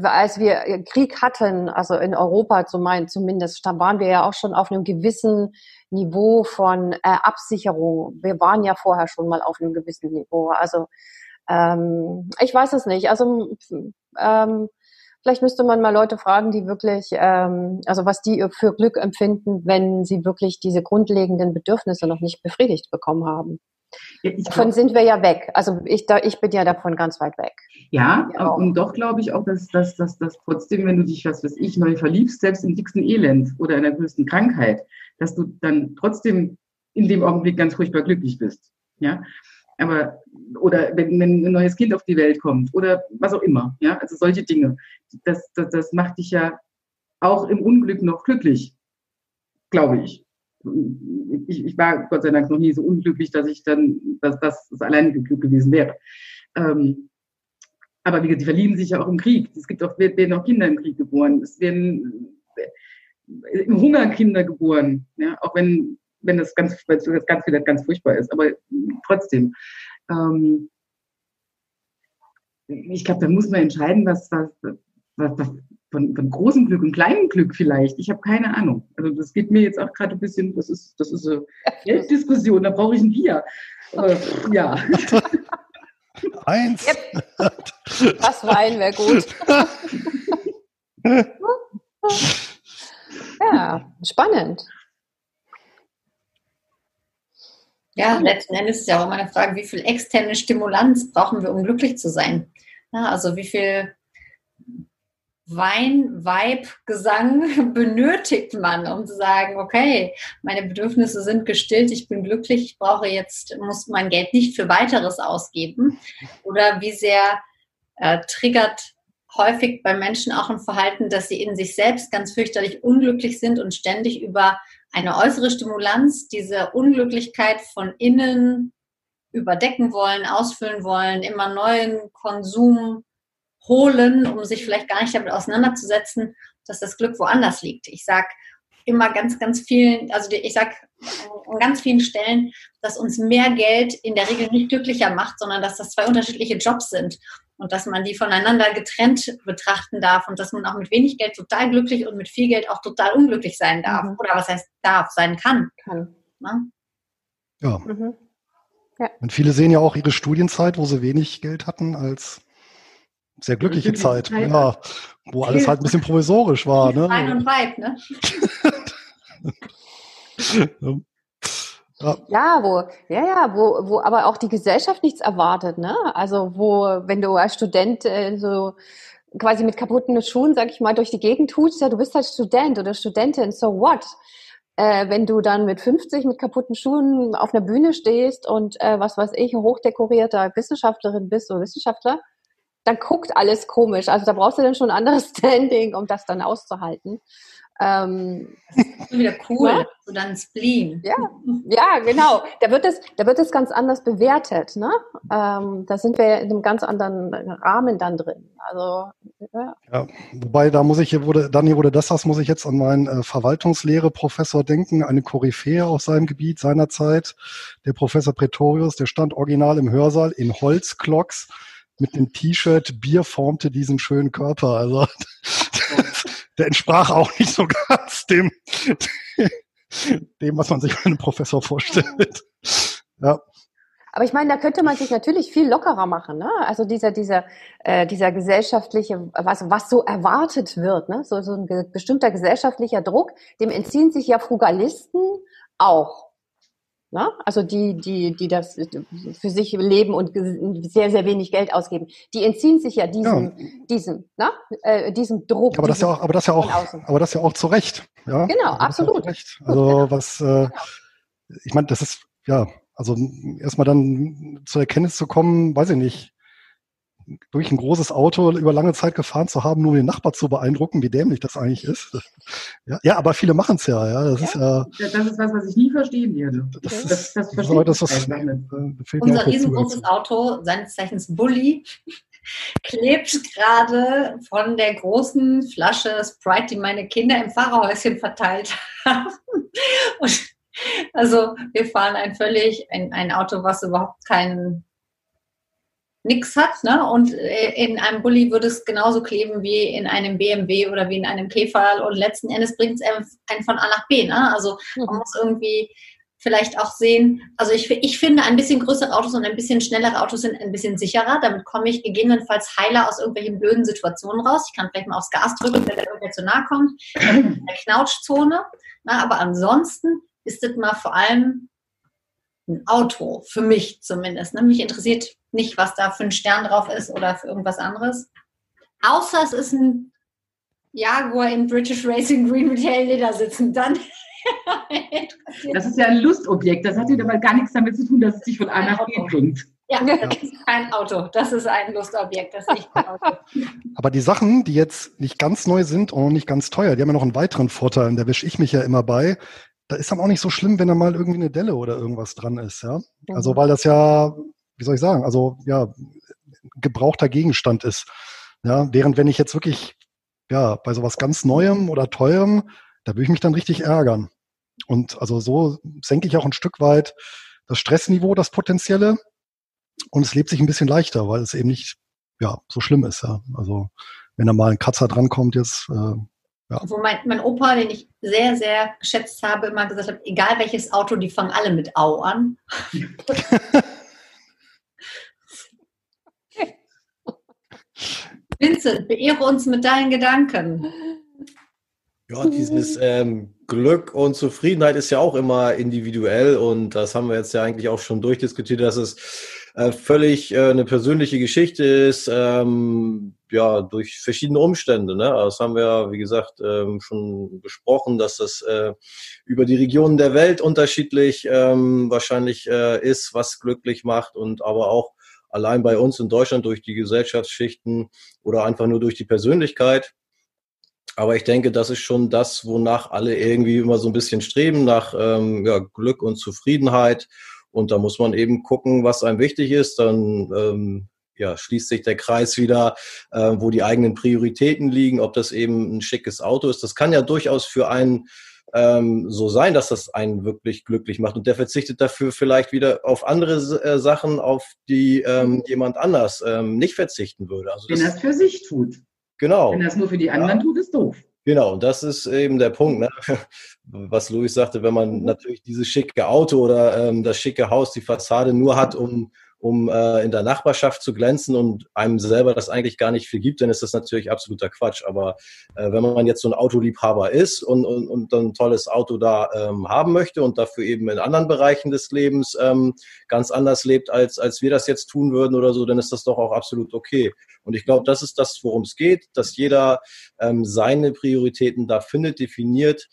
als wir Krieg hatten, also in Europa zumindest, da waren wir ja auch schon auf einem gewissen Niveau von äh, Absicherung. Wir waren ja vorher schon mal auf einem gewissen Niveau. Also ähm, ich weiß es nicht. Also ähm, vielleicht müsste man mal Leute fragen, die wirklich, ähm, also was die für Glück empfinden, wenn sie wirklich diese grundlegenden Bedürfnisse noch nicht befriedigt bekommen haben. Davon sind wir ja weg. Also ich, da, ich bin ja davon ganz weit weg. Ja, ja und doch glaube ich auch, dass, dass, dass, dass trotzdem, wenn du dich, was weiß ich, neu verliebst, selbst im dicksten Elend oder in der größten Krankheit, dass du dann trotzdem in dem Augenblick ganz furchtbar glücklich bist. Ja, aber oder wenn, wenn ein neues Kind auf die Welt kommt oder was auch immer. Ja, also solche Dinge. Das, das, das macht dich ja auch im Unglück noch glücklich, glaube ich ich, ich war Gott sei Dank noch nie so unglücklich, dass ich dann, dass das das alleinige Glück gewesen wäre. Ähm, aber wie gesagt, die verlieben sich ja auch im Krieg. Es gibt auch, werden auch Kinder im Krieg geboren. Es werden äh, im Hunger Kinder geboren. Ja, auch wenn, wenn das ganz, weil das ganz vielleicht ganz furchtbar ist. Aber trotzdem. Ähm, ich glaube, da muss man entscheiden, was, was, was, was von, von großem Glück und kleinem Glück vielleicht. Ich habe keine Ahnung. Also das geht mir jetzt auch gerade ein bisschen, das ist, das ist eine Gelddiskussion, [LAUGHS] da brauche ich ein Bier. Aber, ja. [LAUGHS] Eins. Yep. Das Wein wäre gut. [LAUGHS] ja, spannend. Ja, letzten Endes ist ja auch immer eine Frage, wie viel externe Stimulanz brauchen wir, um glücklich zu sein? Ja, also wie viel Wein, Vibe, Gesang [LAUGHS] benötigt man, um zu sagen, okay, meine Bedürfnisse sind gestillt, ich bin glücklich, ich brauche jetzt, muss mein Geld nicht für weiteres ausgeben? Oder wie sehr äh, triggert häufig bei Menschen auch ein Verhalten, dass sie in sich selbst ganz fürchterlich unglücklich sind und ständig über eine äußere Stimulanz diese Unglücklichkeit von innen überdecken wollen, ausfüllen wollen, immer neuen Konsum holen, um sich vielleicht gar nicht damit auseinanderzusetzen, dass das Glück woanders liegt. Ich sage immer ganz, ganz vielen, also ich sage an ganz vielen Stellen, dass uns mehr Geld in der Regel nicht glücklicher macht, sondern dass das zwei unterschiedliche Jobs sind und dass man die voneinander getrennt betrachten darf und dass man auch mit wenig Geld total glücklich und mit viel Geld auch total unglücklich sein darf. Mhm. Oder was heißt darf, sein kann. kann. Ne? Ja. Mhm. ja. Und viele sehen ja auch ihre Studienzeit, wo sie wenig Geld hatten, als sehr glückliche [LAUGHS] Zeit, Zeit, ja, wo alles halt ein bisschen [LAUGHS] provisorisch war. Ne? Rein und weit, ne? [LAUGHS] Ja. ja, wo, ja, ja, wo, wo aber auch die Gesellschaft nichts erwartet, ne? Also wo, wenn du als Student äh, so quasi mit kaputten Schuhen, sag ich mal, durch die Gegend tust, ja, du bist halt Student oder Studentin, so what? Äh, wenn du dann mit 50 mit kaputten Schuhen auf einer Bühne stehst und äh, was weiß ich, hochdekorierter Wissenschaftlerin bist oder Wissenschaftler, dann guckt alles komisch. Also da brauchst du dann schon ein anderes [LAUGHS] Standing, um das dann auszuhalten. Ähm, das ist wieder cool, ja? so dann Spleen. Ja, ja, genau. Da wird es, da wird es ganz anders bewertet. Ne? Ähm, da sind wir in einem ganz anderen Rahmen dann drin. Also ja. ja wobei da muss ich, wurde, Dani wurde das, das muss ich jetzt an meinen äh, Verwaltungslehre-Professor denken, eine Koryphäe auf seinem Gebiet seinerzeit, der Professor Pretorius, der stand original im Hörsaal in Holzklocks mit einem T-Shirt, Bier formte diesen schönen Körper. Also [LAUGHS] der entsprach auch nicht so ganz dem, dem, was man sich für einen Professor vorstellt. Ja. Aber ich meine, da könnte man sich natürlich viel lockerer machen. Ne? Also dieser, dieser, äh, dieser gesellschaftliche, was, was so erwartet wird, ne? so, so ein bestimmter gesellschaftlicher Druck, dem entziehen sich ja Frugalisten auch. Ne? Also die, die, die das für sich leben und sehr, sehr wenig Geld ausgeben, die entziehen sich ja diesem, ja. diesem, ne? äh, diesem Druck. Aber das ja auch, aber das ja auch, aber das ja auch zu Recht. Ja? Genau, also absolut. Ja also genau. was, äh, genau. ich meine, das ist ja, also erstmal dann zur Erkenntnis zu kommen, weiß ich nicht, durch ein großes Auto über lange Zeit gefahren zu haben, nur den Nachbar zu beeindrucken, wie dämlich das eigentlich ist. Ja, ja aber viele machen es ja, ja. Das ja, ist ja. Das ist was, was ich nie verstehen werde. Das, das, das, das verstehe das, das, das Unser riesengroßes Auto, seines Zeichens Bulli, klebt gerade von der großen Flasche Sprite, die meine Kinder im Fahrerhäuschen verteilt haben. Und also wir fahren ein völlig, ein, ein Auto, was überhaupt keinen nichts hat. Ne? Und äh, in einem Bulli würde es genauso kleben wie in einem BMW oder wie in einem Käfer. Und letzten Endes bringt es einen von A nach B. Ne? Also man muss irgendwie vielleicht auch sehen, also ich, ich finde, ein bisschen größere Autos und ein bisschen schnellere Autos sind ein bisschen sicherer. Damit komme ich gegebenenfalls heiler aus irgendwelchen blöden Situationen raus. Ich kann vielleicht mal aufs Gas drücken, wenn der irgendwer zu nahe kommt. [CLEARS THROAT] In der Knautschzone. Na, aber ansonsten ist das mal vor allem ein Auto, für mich zumindest. Ne? Mich interessiert nicht, was da für ein Stern drauf ist oder für irgendwas anderes. Außer es ist ein Jaguar in British Racing Green mit hellen Ledersitzen. Dann. [LAUGHS] das ist ja ein Lustobjekt. Das hat ja aber gar nichts damit zu tun, dass es sich von A nach B bringt. Ja, [LAUGHS] das ist kein Auto. Das ist ein Lustobjekt. Das ist nicht kein Auto. Aber die Sachen, die jetzt nicht ganz neu sind und nicht ganz teuer, die haben ja noch einen weiteren Vorteil. Und da wische ich mich ja immer bei da ist dann auch nicht so schlimm, wenn da mal irgendwie eine Delle oder irgendwas dran ist, ja. Mhm. Also weil das ja, wie soll ich sagen, also ja, gebrauchter Gegenstand ist. Ja, während wenn ich jetzt wirklich, ja, bei sowas ganz Neuem oder Teurem, da würde ich mich dann richtig ärgern. Und also so senke ich auch ein Stück weit das Stressniveau, das potenzielle. Und es lebt sich ein bisschen leichter, weil es eben nicht, ja, so schlimm ist, ja. Also wenn da mal ein Kratzer drankommt jetzt. Äh, ja. Wo mein, mein Opa, den ich sehr, sehr geschätzt habe, immer gesagt hat, egal welches Auto, die fangen alle mit Au an. [LAUGHS] Vincent, beehre uns mit deinen Gedanken. Ja, dieses ähm, Glück und Zufriedenheit ist ja auch immer individuell und das haben wir jetzt ja eigentlich auch schon durchdiskutiert, dass es äh, völlig äh, eine persönliche Geschichte ist, ähm, ja, durch verschiedene Umstände. Ne? Das haben wir, wie gesagt, ähm, schon besprochen, dass das äh, über die Regionen der Welt unterschiedlich ähm, wahrscheinlich äh, ist, was glücklich macht und aber auch allein bei uns in Deutschland durch die Gesellschaftsschichten oder einfach nur durch die Persönlichkeit. Aber ich denke, das ist schon das, wonach alle irgendwie immer so ein bisschen streben, nach ähm, ja, Glück und Zufriedenheit. Und da muss man eben gucken, was einem wichtig ist. Dann ähm, ja, schließt sich der Kreis wieder, äh, wo die eigenen Prioritäten liegen, ob das eben ein schickes Auto ist. Das kann ja durchaus für einen ähm, so sein, dass das einen wirklich glücklich macht. Und der verzichtet dafür vielleicht wieder auf andere äh, Sachen, auf die ähm, jemand anders ähm, nicht verzichten würde. Also Wenn er es für sich tut. Genau. Wenn er es nur für die anderen ja. tut, ist doof. Genau, das ist eben der Punkt, ne? [LAUGHS] was Luis sagte, wenn man natürlich dieses schicke Auto oder ähm, das schicke Haus, die Fassade nur hat, um um äh, in der Nachbarschaft zu glänzen und einem selber das eigentlich gar nicht viel gibt, dann ist das natürlich absoluter Quatsch. Aber äh, wenn man jetzt so ein Autoliebhaber ist und, und, und ein tolles Auto da ähm, haben möchte und dafür eben in anderen Bereichen des Lebens ähm, ganz anders lebt, als, als wir das jetzt tun würden oder so, dann ist das doch auch absolut okay. Und ich glaube, das ist das, worum es geht, dass jeder ähm, seine Prioritäten da findet, definiert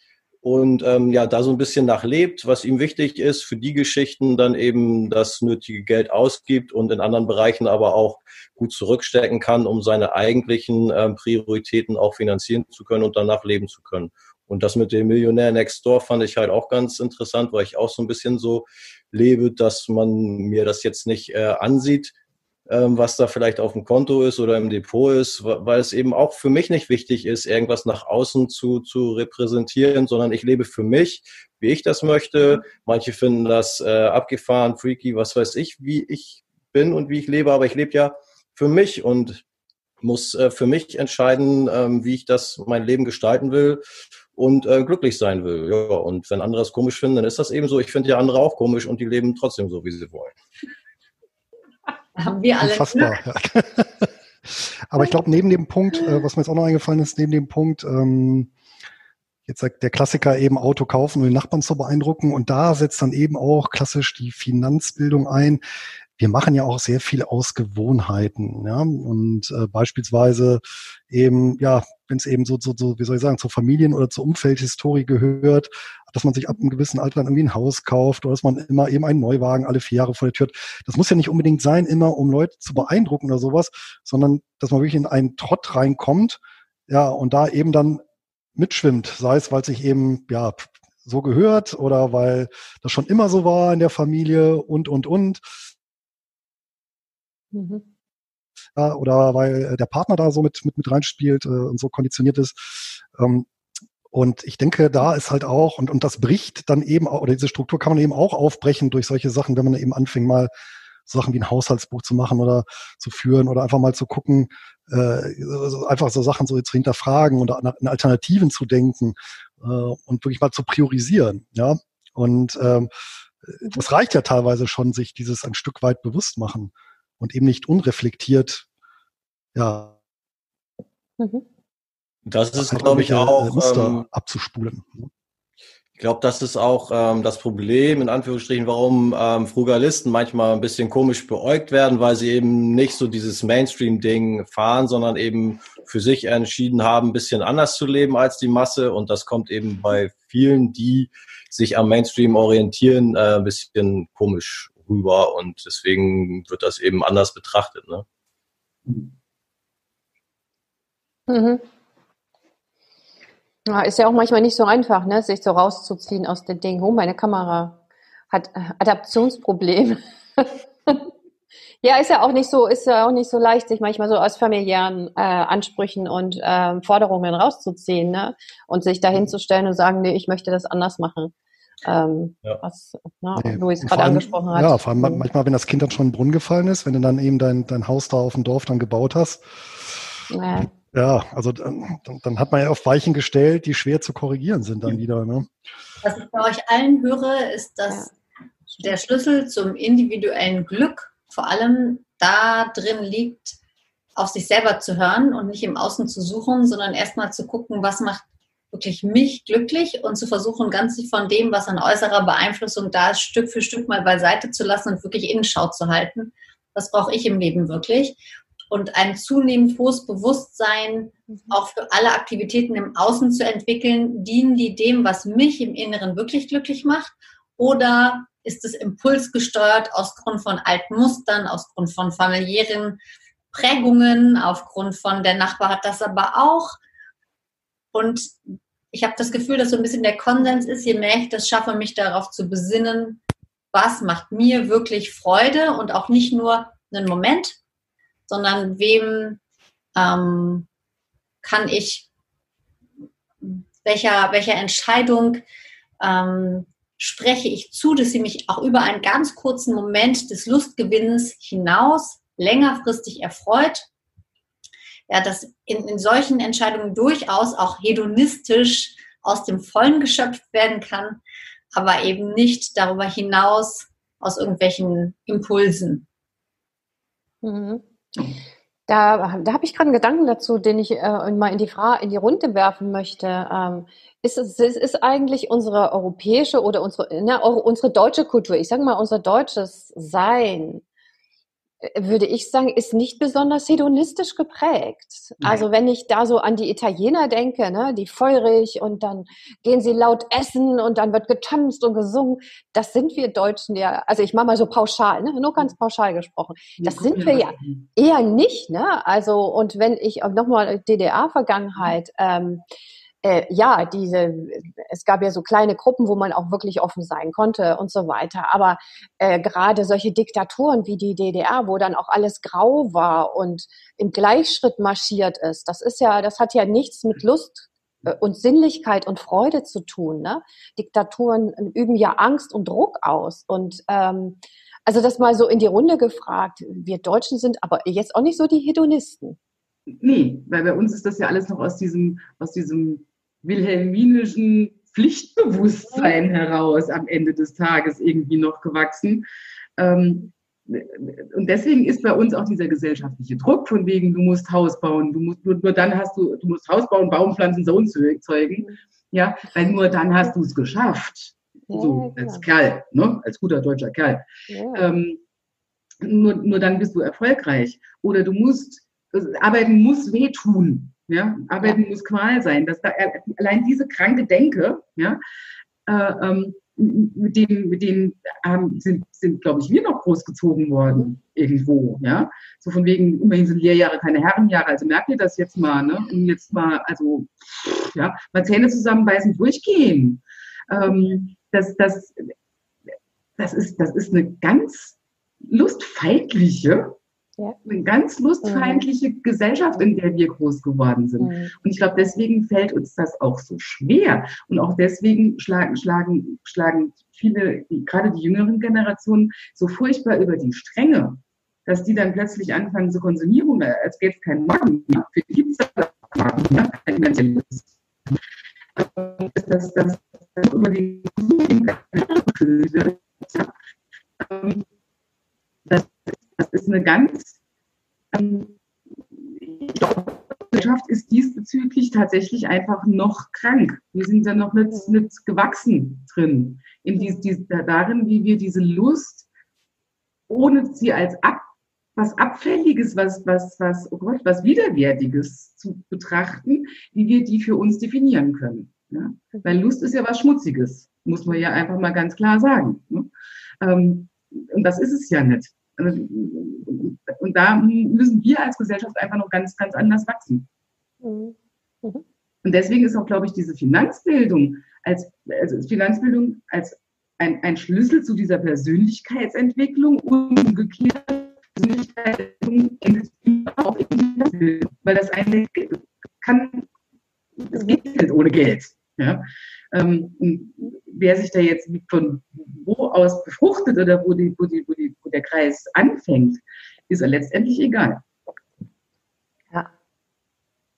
und ähm, ja, da so ein bisschen nachlebt, was ihm wichtig ist, für die Geschichten dann eben das nötige Geld ausgibt und in anderen Bereichen aber auch gut zurückstecken kann, um seine eigentlichen ähm, Prioritäten auch finanzieren zu können und danach leben zu können. Und das mit dem Millionär Next Door fand ich halt auch ganz interessant, weil ich auch so ein bisschen so lebe, dass man mir das jetzt nicht äh, ansieht, was da vielleicht auf dem Konto ist oder im Depot ist, weil es eben auch für mich nicht wichtig ist, irgendwas nach außen zu, zu repräsentieren, sondern ich lebe für mich, wie ich das möchte. Manche finden das äh, abgefahren, freaky, was weiß ich, wie ich bin und wie ich lebe, aber ich lebe ja für mich und muss äh, für mich entscheiden, ähm, wie ich das mein Leben gestalten will und äh, glücklich sein will. Ja, und wenn andere es komisch finden, dann ist das eben so. Ich finde ja andere auch komisch und die leben trotzdem so, wie sie wollen. [LAUGHS] Haben wir alle. Unfassbar. Ja. [LAUGHS] Aber ich glaube, neben dem Punkt, äh, was mir jetzt auch noch eingefallen ist, neben dem Punkt, ähm, jetzt sagt der Klassiker eben Auto kaufen, um den Nachbarn zu beeindrucken. Und da setzt dann eben auch klassisch die Finanzbildung ein wir machen ja auch sehr viel aus Gewohnheiten, ja, und äh, beispielsweise eben, ja, wenn es eben so, so, so, wie soll ich sagen, zur Familien- oder zur Umfeldhistorie gehört, dass man sich ab einem gewissen Alter dann irgendwie ein Haus kauft oder dass man immer eben einen Neuwagen alle vier Jahre vor der Tür hat. Das muss ja nicht unbedingt sein, immer um Leute zu beeindrucken oder sowas, sondern dass man wirklich in einen Trott reinkommt, ja, und da eben dann mitschwimmt, sei es, weil sich eben, ja, so gehört oder weil das schon immer so war in der Familie und, und, und. Mhm. Ja, oder weil äh, der Partner da so mit, mit, mit reinspielt äh, und so konditioniert ist. Ähm, und ich denke, da ist halt auch, und, und das bricht dann eben, auch, oder diese Struktur kann man eben auch aufbrechen durch solche Sachen, wenn man eben anfängt, mal Sachen wie ein Haushaltsbuch zu machen oder zu führen oder einfach mal zu gucken, äh, einfach so Sachen so zu hinterfragen und an, Alternativen zu denken äh, und wirklich mal zu priorisieren. Ja, und ähm, das reicht ja teilweise schon, sich dieses ein Stück weit bewusst machen und eben nicht unreflektiert, ja. Mhm. Das ist, glaube ich, auch Muster ähm, abzuspulen. Ich glaube, das ist auch ähm, das Problem, in Anführungsstrichen, warum ähm, Frugalisten manchmal ein bisschen komisch beäugt werden, weil sie eben nicht so dieses Mainstream-Ding fahren, sondern eben für sich entschieden haben, ein bisschen anders zu leben als die Masse. Und das kommt eben bei vielen, die sich am Mainstream orientieren, äh, ein bisschen komisch rüber und deswegen wird das eben anders betrachtet. Ne? Mhm. Ja, ist ja auch manchmal nicht so einfach, ne, sich so rauszuziehen aus dem Ding. Oh, meine Kamera hat äh, Adaptionsprobleme. [LAUGHS] ja, ist ja auch nicht so, ist ja auch nicht so leicht, sich manchmal so aus familiären äh, Ansprüchen und äh, Forderungen rauszuziehen, ne? Und sich dahinzustellen und sagen, nee, ich möchte das anders machen ähm, ja. was ne, nee. Luis gerade angesprochen hat. Ja, vor allem mhm. manchmal, wenn das Kind dann schon in den Brunnen gefallen ist, wenn du dann eben dein, dein Haus da auf dem Dorf dann gebaut hast. Ja. Ja, also dann, dann, hat man ja auf Weichen gestellt, die schwer zu korrigieren sind dann wieder. Ne? Was ich bei euch allen höre, ist, dass ja. der Schlüssel zum individuellen Glück vor allem da drin liegt, auf sich selber zu hören und nicht im Außen zu suchen, sondern erstmal zu gucken, was macht wirklich mich glücklich und zu versuchen, ganz von dem, was an äußerer Beeinflussung da ist, Stück für Stück mal beiseite zu lassen und wirklich Innenschau zu halten. Was brauche ich im Leben wirklich? Und ein zunehmend hohes Bewusstsein mhm. auch für alle Aktivitäten im Außen zu entwickeln, dienen die dem, was mich im Inneren wirklich glücklich macht? Oder ist es impulsgesteuert aus Grund von alten Mustern, aus Grund von familiären Prägungen, aufgrund von der Nachbar hat das aber auch. Und ich habe das Gefühl, dass so ein bisschen der Konsens ist, je mehr ich das schaffe, mich darauf zu besinnen, was macht mir wirklich Freude und auch nicht nur einen Moment, sondern wem ähm, kann ich, welcher, welcher Entscheidung ähm, spreche ich zu, dass sie mich auch über einen ganz kurzen Moment des Lustgewinnens hinaus längerfristig erfreut. Ja, dass in, in solchen Entscheidungen durchaus auch hedonistisch aus dem Vollen geschöpft werden kann, aber eben nicht darüber hinaus aus irgendwelchen Impulsen. Mhm. Da, da habe ich gerade einen Gedanken dazu, den ich äh, mal in die, Fra in die Runde werfen möchte. Ähm, ist ist, ist eigentlich unsere europäische oder unsere, ne, unsere deutsche Kultur, ich sage mal unser deutsches Sein, würde ich sagen, ist nicht besonders hedonistisch geprägt. Nein. Also wenn ich da so an die Italiener denke, ne, die feurig und dann gehen sie laut essen und dann wird getanzt und gesungen, das sind wir Deutschen ja, also ich mache mal so pauschal, ne, nur ganz pauschal gesprochen, das sind wir ja eher nicht, ne? Also und wenn ich nochmal DDR-Vergangenheit ähm, äh, ja, diese, es gab ja so kleine Gruppen, wo man auch wirklich offen sein konnte und so weiter. Aber äh, gerade solche Diktaturen wie die DDR, wo dann auch alles grau war und im Gleichschritt marschiert ist, das ist ja, das hat ja nichts mit Lust äh, und Sinnlichkeit und Freude zu tun. Ne? Diktaturen üben ja Angst und Druck aus. Und ähm, also das mal so in die Runde gefragt, wir Deutschen sind aber jetzt auch nicht so die Hedonisten. Nee, weil bei uns ist das ja alles noch aus diesem, aus diesem wilhelminischen Pflichtbewusstsein heraus am Ende des Tages irgendwie noch gewachsen. Ähm, und deswegen ist bei uns auch dieser gesellschaftliche Druck von wegen, du musst Haus bauen, du musst nur, nur dann hast du, du musst Haus bauen, Baum pflanzen, Sohn zeugen, ja, weil nur dann hast du es geschafft. Ja, so als Kerl, ne? als guter deutscher Kerl. Ja. Ähm, nur, nur dann bist du erfolgreich. Oder du musst, also arbeiten muss wehtun. Ja, Arbeiten ja. muss Qual sein. Dass da, allein diese kranke Denke, ja, äh, ähm, mit denen, mit denen ähm, sind, sind glaube ich, wir noch großgezogen worden irgendwo, ja. So von wegen, immerhin sind Lehrjahre keine Herrenjahre, also merkt ihr das jetzt mal, ne? Und jetzt mal, also, ja, mal Zähne zusammenbeißen, durchgehen. Ähm, das, das, das, ist, das ist eine ganz lustfeindliche ja. Eine ganz lustfeindliche mhm. Gesellschaft, in der wir groß geworden sind. Mhm. Und ich glaube, deswegen fällt uns das auch so schwer. Und auch deswegen schlagen, schlagen, schlagen viele, gerade die jüngeren Generationen, so furchtbar über die Stränge, dass die dann plötzlich anfangen zu konsumieren, als gäbe es keinen Morgen mehr. Für die gibt es Morgen mehr, kein finanzielles. Das, über die das das ist eine ganz, ähm, die Gesellschaft ist diesbezüglich tatsächlich einfach noch krank. Wir sind da noch nicht, nicht gewachsen drin, in dies, dies, darin, wie wir diese Lust, ohne sie als ab, was Abfälliges, was, was, was, oh Gott, was Widerwärtiges zu betrachten, wie wir die für uns definieren können. Ja? Weil Lust ist ja was Schmutziges, muss man ja einfach mal ganz klar sagen. Ne? Ähm, und das ist es ja nicht. Also, und da müssen wir als Gesellschaft einfach noch ganz, ganz anders wachsen. Mhm. Mhm. Und deswegen ist auch, glaube ich, diese Finanzbildung als, also Finanzbildung als ein, ein Schlüssel zu dieser Persönlichkeitsentwicklung umgekehrt Persönlichkeitsentwicklung endet auch in Finanzbildung. Weil das eine kann, es geht nicht ohne Geld. Ja? Ähm, wer sich da jetzt von wo aus befruchtet oder wo, die, wo, die, wo, die, wo der Kreis anfängt, ist er letztendlich egal. Ja.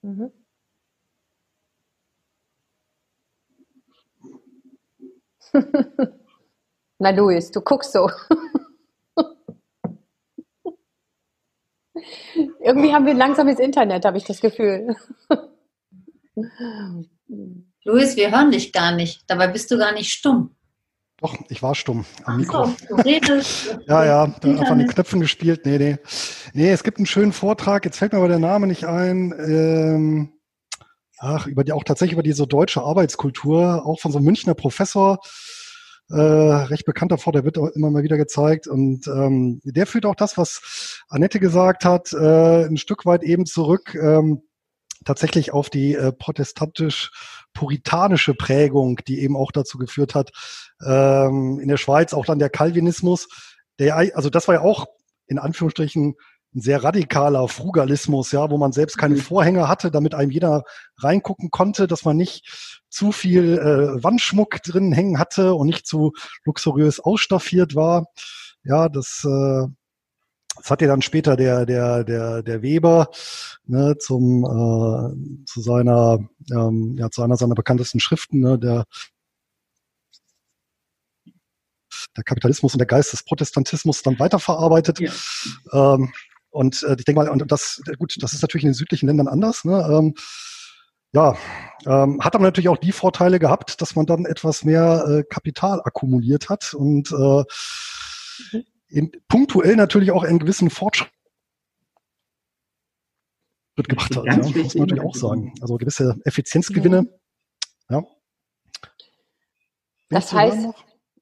Mhm. [LAUGHS] Na, Luis, du guckst so. [LAUGHS] Irgendwie haben wir ein langsames Internet, habe ich das Gefühl. [LAUGHS] Luis, wir hören dich gar nicht. Dabei bist du gar nicht stumm. Doch, ich war stumm am Mikro. So, du redest. [LAUGHS] Ja, ja, da einfach an den Knöpfen gespielt. Nee, nee. Nee, es gibt einen schönen Vortrag, jetzt fällt mir aber der Name nicht ein. Ähm, ach, über die auch tatsächlich über diese deutsche Arbeitskultur, auch von so einem Münchner Professor, äh, recht bekannt davor, der wird auch immer mal wieder gezeigt. Und ähm, der führt auch das, was Annette gesagt hat, äh, ein Stück weit eben zurück. Ähm, tatsächlich auf die äh, protestantisch-puritanische Prägung, die eben auch dazu geführt hat, ähm, in der Schweiz auch dann der Calvinismus, der also das war ja auch in Anführungsstrichen ein sehr radikaler Frugalismus, ja, wo man selbst keine mhm. Vorhänge hatte, damit einem jeder reingucken konnte, dass man nicht zu viel äh, Wandschmuck drin hängen hatte und nicht zu luxuriös ausstaffiert war. Ja, das äh, das hat ja dann später der, der, der, der Weber ne, zum, äh, zu seiner, ähm, ja, zu einer seiner bekanntesten Schriften, ne, der, der Kapitalismus und der Geist des Protestantismus dann weiterverarbeitet. Ja. Ähm, und äh, ich denke mal, und das, gut, das ist natürlich in den südlichen Ländern anders. Ne? Ähm, ja, ähm, hat aber natürlich auch die Vorteile gehabt, dass man dann etwas mehr äh, Kapital akkumuliert hat und äh, mhm in, punktuell natürlich auch einen gewissen Fortschritt gebracht hat. Ja, muss man natürlich auch sagen. Also gewisse Effizienzgewinne. Ja. ja. Das heißt,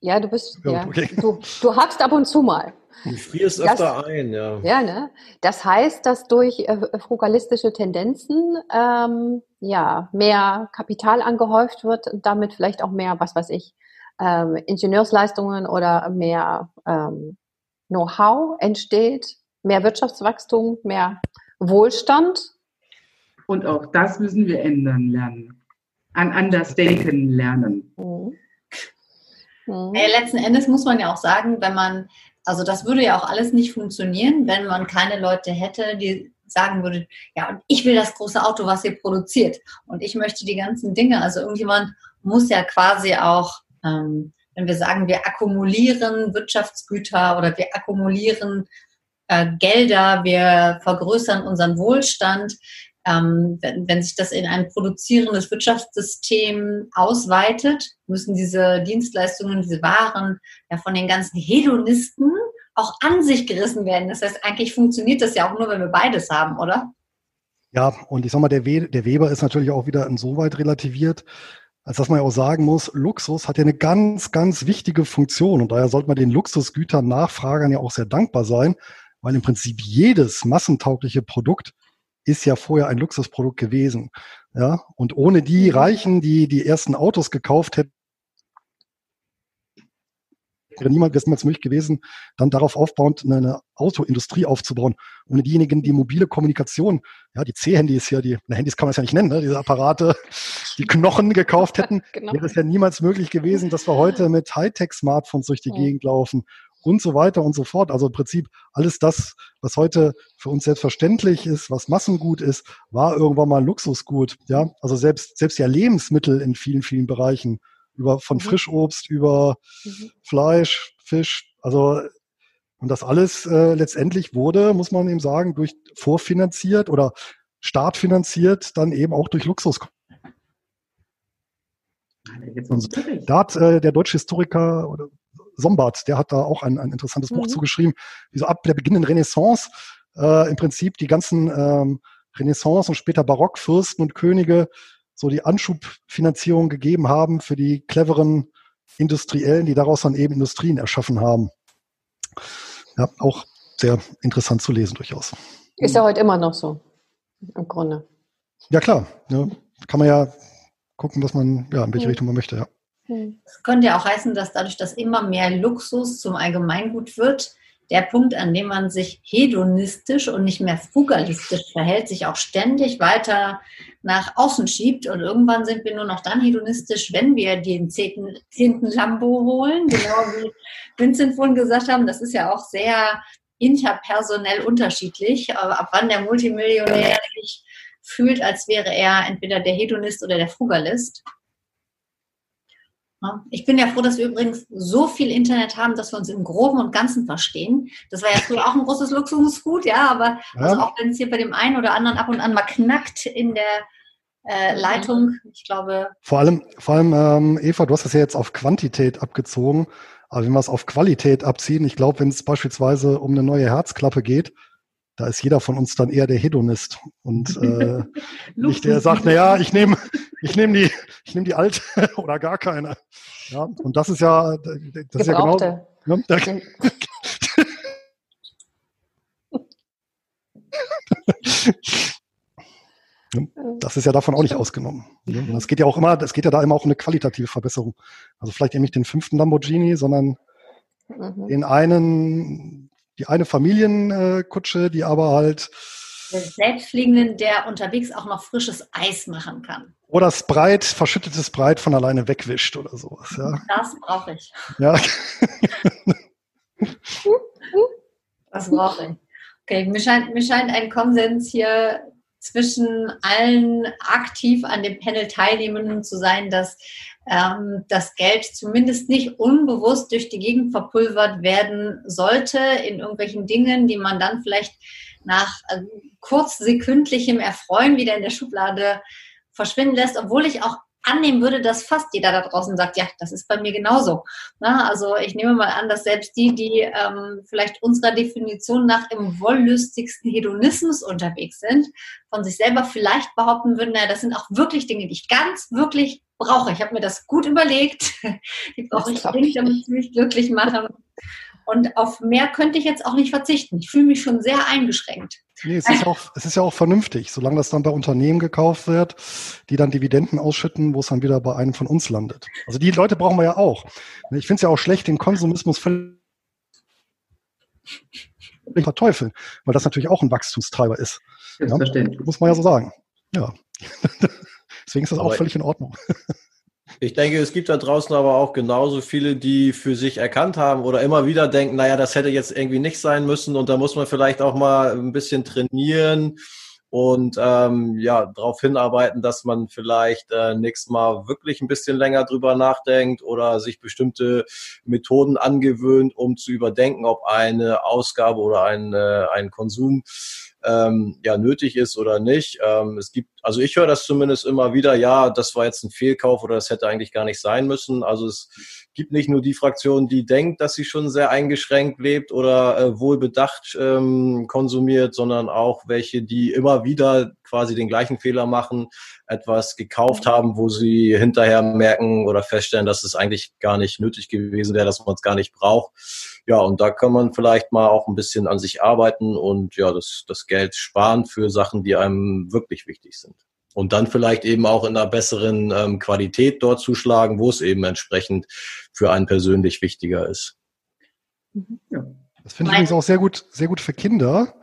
ja, du bist, ja, ja okay. du, du hakst ab und zu mal. Du frierst das, öfter ein, ja. Ja, ne? Das heißt, dass durch äh, frugalistische Tendenzen ähm, ja mehr Kapital angehäuft wird, damit vielleicht auch mehr, was weiß ich, ähm, Ingenieursleistungen oder mehr ähm, Know-how entsteht, mehr Wirtschaftswachstum, mehr Wohlstand. Und auch das müssen wir ändern lernen. An anders denken lernen. Mhm. Mhm. letzten Endes muss man ja auch sagen, wenn man, also das würde ja auch alles nicht funktionieren, wenn man keine Leute hätte, die sagen würde, ja, und ich will das große Auto, was ihr produziert. Und ich möchte die ganzen Dinge. Also irgendjemand muss ja quasi auch ähm, wenn wir sagen, wir akkumulieren Wirtschaftsgüter oder wir akkumulieren äh, Gelder, wir vergrößern unseren Wohlstand, ähm, wenn, wenn sich das in ein produzierendes Wirtschaftssystem ausweitet, müssen diese Dienstleistungen, diese Waren ja von den ganzen Hedonisten auch an sich gerissen werden. Das heißt, eigentlich funktioniert das ja auch nur, wenn wir beides haben, oder? Ja, und ich sag mal, der, We der Weber ist natürlich auch wieder insoweit relativiert, als dass man ja auch sagen muss, Luxus hat ja eine ganz, ganz wichtige Funktion und daher sollte man den Luxusgütern Nachfragern ja auch sehr dankbar sein, weil im Prinzip jedes massentaugliche Produkt ist ja vorher ein Luxusprodukt gewesen. Ja, und ohne die mhm. Reichen, die die ersten Autos gekauft hätten, wäre niemand wäre es niemals möglich gewesen, dann darauf aufbauend eine Autoindustrie aufzubauen. Ohne diejenigen, die mobile Kommunikation, ja, die C-Handys hier, die, na, Handys kann man es ja nicht nennen, ne, diese Apparate, die Knochen gekauft hätten, [LAUGHS] genau. wäre es ja niemals möglich gewesen, dass wir heute mit Hightech-Smartphones durch die ja. Gegend laufen und so weiter und so fort. Also im Prinzip alles das, was heute für uns selbstverständlich ist, was Massengut ist, war irgendwann mal Luxusgut. Ja, also selbst, selbst ja Lebensmittel in vielen, vielen Bereichen über von mhm. Frischobst über mhm. Fleisch, Fisch, also und das alles äh, letztendlich wurde, muss man eben sagen, durch vorfinanziert oder staatfinanziert, dann eben auch durch Luxus. Da hat äh, der deutsche Historiker oder Sombart, der hat da auch ein, ein interessantes mhm. Buch zugeschrieben, wie so ab der beginnenden Renaissance äh, im Prinzip die ganzen ähm, Renaissance und später Barockfürsten und Könige so die Anschubfinanzierung gegeben haben für die cleveren Industriellen, die daraus dann eben Industrien erschaffen haben. Ja, auch sehr interessant zu lesen durchaus. Ist ja heute immer noch so, im Grunde. Ja, klar. Ja, kann man ja gucken, dass man, ja, in welche hm. Richtung man möchte, ja. Das könnte ja auch heißen, dass dadurch, dass immer mehr Luxus zum Allgemeingut wird, der Punkt, an dem man sich hedonistisch und nicht mehr frugalistisch verhält, sich auch ständig weiter nach außen schiebt. Und irgendwann sind wir nur noch dann hedonistisch, wenn wir den zehnten, zehnten Lambo holen. Genau wie Vincent vorhin gesagt haben, das ist ja auch sehr interpersonell unterschiedlich. Ab wann der Multimillionär sich fühlt, als wäre er entweder der Hedonist oder der Frugalist. Ich bin ja froh, dass wir übrigens so viel Internet haben, dass wir uns im Groben und Ganzen verstehen. Das war ja früher auch ein großes Luxusgut, ja, aber ja. Also auch wenn es hier bei dem einen oder anderen ab und an mal knackt in der äh, Leitung, ich glaube. Vor allem, vor allem ähm, Eva, du hast das ja jetzt auf Quantität abgezogen, aber wenn wir es auf Qualität abziehen, ich glaube, wenn es beispielsweise um eine neue Herzklappe geht, da ist jeder von uns dann eher der Hedonist und äh, [LAUGHS] nicht der sagt, na ja, ich nehme ich nehme die ich nehme die alte [LAUGHS] oder gar keine. Ja, und das ist ja das ist ja genau ne, da, [LAUGHS] Das ist ja davon auch nicht ausgenommen. Es geht ja auch immer, es geht ja da immer auch um eine qualitative Verbesserung. Also vielleicht eben nicht den fünften Lamborghini, sondern mhm. den einen die eine Familienkutsche, die aber halt. Der Selbstfliegenden, der unterwegs auch noch frisches Eis machen kann. Oder Spreit, verschüttetes Breit von alleine wegwischt oder sowas. Ja. Das brauche ich. Ja. [LAUGHS] das brauche ich. Okay, mir scheint, mir scheint ein Konsens hier zwischen allen aktiv an dem Panel Teilnehmenden zu sein, dass ähm, das Geld zumindest nicht unbewusst durch die Gegend verpulvert werden sollte in irgendwelchen Dingen, die man dann vielleicht nach äh, kurzsekündlichem Erfreuen wieder in der Schublade verschwinden lässt, obwohl ich auch annehmen würde, dass fast jeder da draußen sagt, ja, das ist bei mir genauso. Na, also ich nehme mal an, dass selbst die, die ähm, vielleicht unserer Definition nach im wollüstigsten Hedonismus unterwegs sind, von sich selber vielleicht behaupten würden, naja, das sind auch wirklich Dinge, die ich ganz wirklich brauche. Ich habe mir das gut überlegt. [LAUGHS] Die brauche ich dringend, damit sie mich glücklich machen. Und auf mehr könnte ich jetzt auch nicht verzichten. Ich fühle mich schon sehr eingeschränkt. Nee, es ist, ja auch, es ist ja auch vernünftig, solange das dann bei Unternehmen gekauft wird, die dann Dividenden ausschütten, wo es dann wieder bei einem von uns landet. Also die Leute brauchen wir ja auch. Ich finde es ja auch schlecht, den Konsumismus völlig verteufeln, weil das natürlich auch ein Wachstumstreiber ist. Ja, muss man ja so sagen. Ja. [LAUGHS] Deswegen ist das aber auch völlig in Ordnung. Ich denke, es gibt da draußen aber auch genauso viele, die für sich erkannt haben oder immer wieder denken, naja, das hätte jetzt irgendwie nicht sein müssen und da muss man vielleicht auch mal ein bisschen trainieren und ähm, ja, darauf hinarbeiten, dass man vielleicht äh, nächstes Mal wirklich ein bisschen länger drüber nachdenkt oder sich bestimmte Methoden angewöhnt, um zu überdenken, ob eine Ausgabe oder ein, äh, ein Konsum ähm, ja nötig ist oder nicht. Ähm, es gibt, also ich höre das zumindest immer wieder, ja, das war jetzt ein Fehlkauf oder das hätte eigentlich gar nicht sein müssen. Also es gibt nicht nur die Fraktion, die denkt, dass sie schon sehr eingeschränkt lebt oder äh, wohlbedacht ähm, konsumiert, sondern auch welche, die immer wieder quasi den gleichen Fehler machen, etwas gekauft haben, wo sie hinterher merken oder feststellen, dass es eigentlich gar nicht nötig gewesen wäre, dass man es gar nicht braucht. Ja, und da kann man vielleicht mal auch ein bisschen an sich arbeiten und ja, das, das Geld sparen für Sachen, die einem wirklich wichtig sind. Und dann vielleicht eben auch in einer besseren ähm, Qualität dort zuschlagen, wo es eben entsprechend für einen persönlich wichtiger ist. Mhm. Ja. Das finde ich übrigens auch sehr gut, sehr gut für Kinder.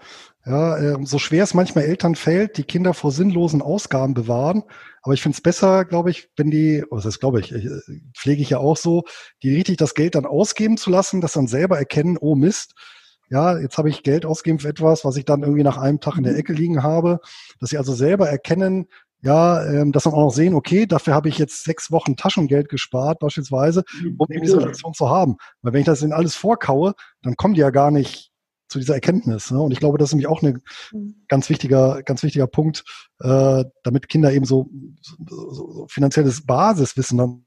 Ja, äh, so schwer es manchmal Eltern fällt, die Kinder vor sinnlosen Ausgaben bewahren. Aber ich finde es besser, glaube ich, wenn die, was ist glaube ich, ich, äh, pflege ich ja auch so, die richtig das Geld dann ausgeben zu lassen, das dann selber erkennen, oh Mist, ja, jetzt habe ich Geld ausgegeben für etwas, was ich dann irgendwie nach einem Tag in der mhm. Ecke liegen habe, dass sie also selber erkennen, ja, ähm, dass dann auch noch sehen, okay, dafür habe ich jetzt sechs Wochen Taschengeld gespart, beispielsweise, mhm. um eben diese Relation zu haben. Weil wenn ich das in alles vorkaue, dann kommen die ja gar nicht zu dieser Erkenntnis. Ne? Und ich glaube, das ist nämlich auch ein mhm. ganz wichtiger, ganz wichtiger Punkt, äh, damit Kinder eben so, so, so finanzielles Basiswissen dann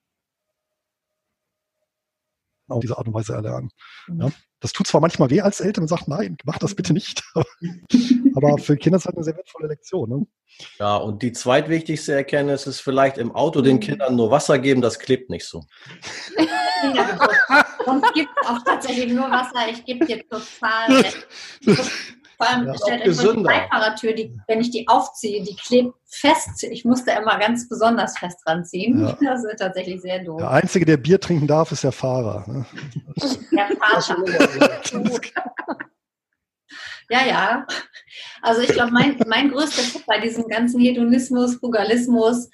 auf diese Art und Weise erlernen. Ja? Das tut zwar manchmal weh als Eltern und sagt, nein, mach das bitte nicht. [LAUGHS] Aber für Kinder ist das halt eine sehr wertvolle Lektion. Ne? Ja, und die zweitwichtigste Erkenntnis ist vielleicht im Auto den Kindern nur Wasser geben, das klebt nicht so. Sonst gibt es auch tatsächlich nur Wasser. Ich gebe dir total [LAUGHS] recht. Vor allem ja, stellt euch die Beifahrertür, die, wenn ich die aufziehe, die klebt fest. Ich musste immer ganz besonders fest ranziehen. Ja. [LAUGHS] Das wird tatsächlich sehr doof. Der Einzige, der Bier trinken darf, ist der Fahrer. Ne? Der Vater. [LAUGHS] ja, ja. Also ich glaube, mein, mein größter Tipp bei diesem ganzen Hedonismus, Frugalismus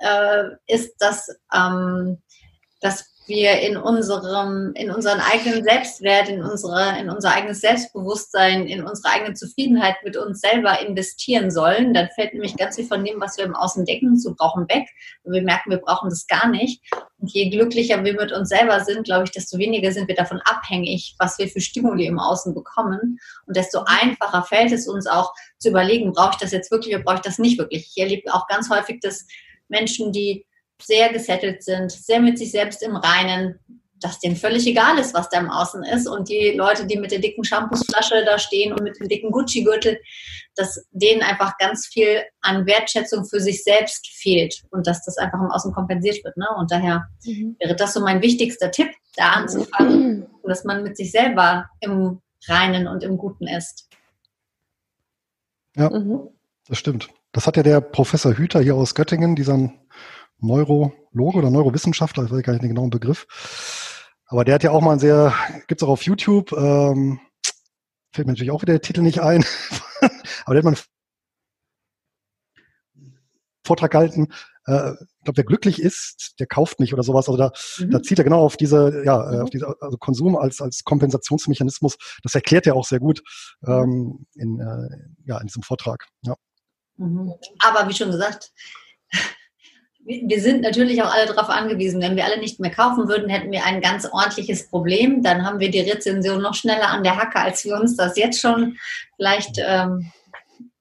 äh, ist, dass, ähm, dass wir in unserem, in unseren eigenen Selbstwert, in unsere, in unser eigenes Selbstbewusstsein, in unsere eigene Zufriedenheit mit uns selber investieren sollen, dann fällt nämlich ganz viel von dem, was wir im Außen denken, zu brauchen, weg. Und wir merken, wir brauchen das gar nicht. Und je glücklicher wir mit uns selber sind, glaube ich, desto weniger sind wir davon abhängig, was wir für Stimuli im Außen bekommen. Und desto einfacher fällt es uns auch zu überlegen, brauche ich das jetzt wirklich oder brauche ich das nicht wirklich. Ich erlebe auch ganz häufig, dass Menschen, die sehr gesettelt sind, sehr mit sich selbst im Reinen, dass denen völlig egal ist, was da im Außen ist. Und die Leute, die mit der dicken Shampoosflasche da stehen und mit dem dicken Gucci-Gürtel, dass denen einfach ganz viel an Wertschätzung für sich selbst fehlt und dass das einfach im Außen kompensiert wird. Ne? Und daher mhm. wäre das so mein wichtigster Tipp, da anzufangen, dass man mit sich selber im Reinen und im Guten ist. Ja, mhm. das stimmt. Das hat ja der Professor Hüter hier aus Göttingen, dieser Neurologe oder Neurowissenschaftler, ich weiß gar nicht den genauen Begriff. Aber der hat ja auch mal ein sehr, gibt's auch auf YouTube, ähm, fällt mir natürlich auch wieder der Titel nicht ein, [LAUGHS] aber der hat mal einen Vortrag gehalten, äh, ich glaube, wer glücklich ist, der kauft nicht oder sowas. Also da, mhm. da zieht er genau auf diese, ja, äh, mhm. auf diese, also Konsum als, als Kompensationsmechanismus. Das erklärt er auch sehr gut ähm, in, äh, ja, in diesem Vortrag. Ja. Mhm. Aber wie schon gesagt, wir sind natürlich auch alle darauf angewiesen. Wenn wir alle nicht mehr kaufen würden, hätten wir ein ganz ordentliches Problem. Dann haben wir die Rezension noch schneller an der Hacke, als wir uns das jetzt schon vielleicht ähm,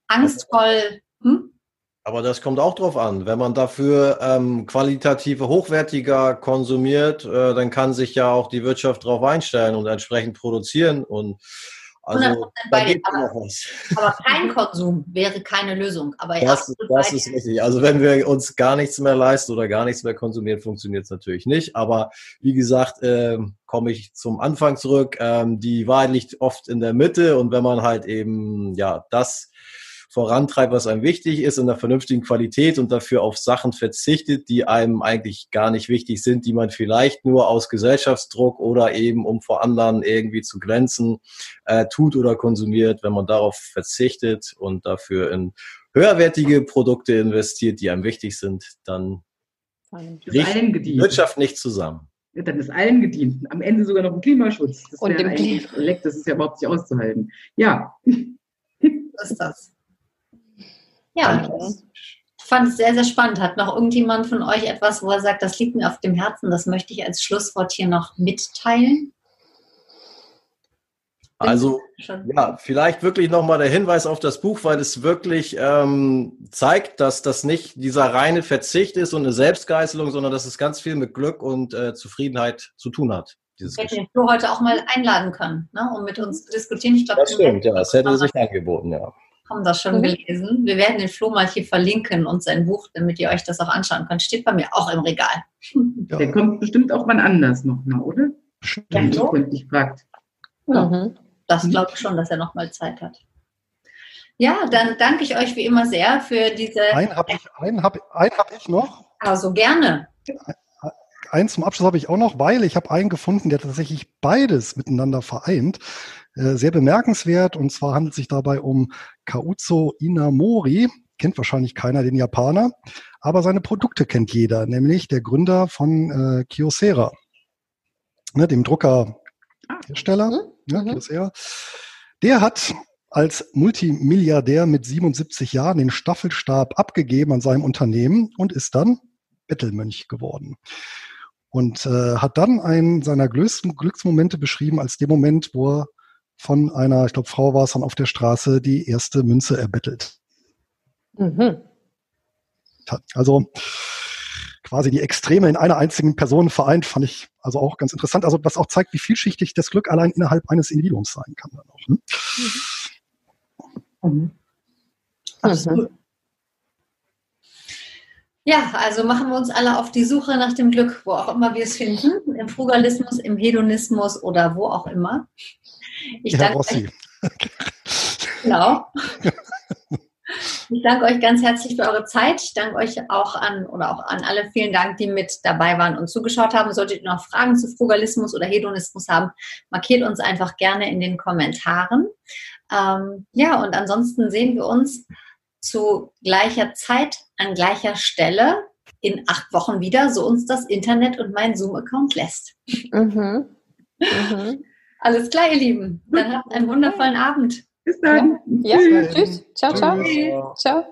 angstvoll. Hm? Aber das kommt auch drauf an. Wenn man dafür ähm, qualitative hochwertiger konsumiert, äh, dann kann sich ja auch die Wirtschaft darauf einstellen und entsprechend produzieren und also, da geht aber, noch was. aber kein Konsum wäre keine Lösung. Aber das, das ist richtig. Also wenn wir uns gar nichts mehr leisten oder gar nichts mehr konsumieren, funktioniert es natürlich nicht. Aber wie gesagt, äh, komme ich zum Anfang zurück. Ähm, die Wahrheit liegt oft in der Mitte und wenn man halt eben ja das vorantreibt, was einem wichtig ist, in einer vernünftigen Qualität und dafür auf Sachen verzichtet, die einem eigentlich gar nicht wichtig sind, die man vielleicht nur aus Gesellschaftsdruck oder eben um vor anderen irgendwie zu glänzen äh, tut oder konsumiert. Wenn man darauf verzichtet und dafür in höherwertige Produkte investiert, die einem wichtig sind, dann bricht die Wirtschaft nicht zusammen. Ja, dann ist allen gedient. Am Ende sogar noch ein Klimaschutz. Das, und dem Klima. das ist ja überhaupt nicht auszuhalten. Ja. Was ist das? Ja, ich fand es sehr, sehr spannend. Hat noch irgendjemand von euch etwas, wo er sagt, das liegt mir auf dem Herzen, das möchte ich als Schlusswort hier noch mitteilen? Also ja, vielleicht wirklich nochmal der Hinweis auf das Buch, weil es wirklich ähm, zeigt, dass das nicht dieser reine Verzicht ist und eine Selbstgeißelung, sondern dass es ganz viel mit Glück und äh, Zufriedenheit zu tun hat. Dieses hätte den Flo heute auch mal einladen können, ne, um mit uns zu diskutieren. Ich glaube, das stimmt, ja, das hätte sich angeboten, ja haben das schon mhm. gelesen. Wir werden den Flo mal hier verlinken und sein Buch, damit ihr euch das auch anschauen könnt. Steht bei mir auch im Regal. Ja. Der kommt bestimmt auch wann anders nochmal, oder? Stimmt. Ja, ich fragt. Ja. Mhm. Das mhm. glaube ich schon, dass er nochmal Zeit hat. Ja, dann danke ich euch wie immer sehr für diese. Einen habe ich, einen hab, einen hab ich noch. Also gerne. Einen zum Abschluss habe ich auch noch, weil ich habe einen gefunden, der tatsächlich beides miteinander vereint. Äh, sehr bemerkenswert. Und zwar handelt es sich dabei um Kauzo Inamori. Kennt wahrscheinlich keiner den Japaner, aber seine Produkte kennt jeder, nämlich der Gründer von äh, Kyocera, ne, dem Druckerhersteller. Mhm. Ja, mhm. Kyocera. Der hat als Multimilliardär mit 77 Jahren den Staffelstab abgegeben an seinem Unternehmen und ist dann Bettelmönch geworden. Und äh, hat dann einen seiner größten Glücksmomente beschrieben als dem Moment, wo er von einer, ich glaube, Frau war es dann auf der Straße, die erste Münze erbettelt. Mhm. Also quasi die Extreme in einer einzigen Person vereint, fand ich also auch ganz interessant. Also was auch zeigt, wie vielschichtig das Glück allein innerhalb eines Individuums sein kann. Dann auch, ne? mhm. Mhm. Ja, also machen wir uns alle auf die Suche nach dem Glück, wo auch immer wir es finden, im Frugalismus, im Hedonismus oder wo auch immer. Ich ja, danke Rossi. Euch, [LAUGHS] genau. Ich danke euch ganz herzlich für eure Zeit. Ich danke euch auch an oder auch an alle vielen Dank, die mit dabei waren und zugeschaut haben. Solltet ihr noch Fragen zu Frugalismus oder Hedonismus haben, markiert uns einfach gerne in den Kommentaren. Ähm, ja, und ansonsten sehen wir uns zu gleicher Zeit an gleicher Stelle in acht Wochen wieder, so uns das Internet und mein Zoom-Account lässt. Mhm. Mhm. Alles klar, ihr Lieben. Dann habt einen wundervollen Abend. Bis dann. Ja, ja. tschüss. Ciao, ciao. Ciao. ciao.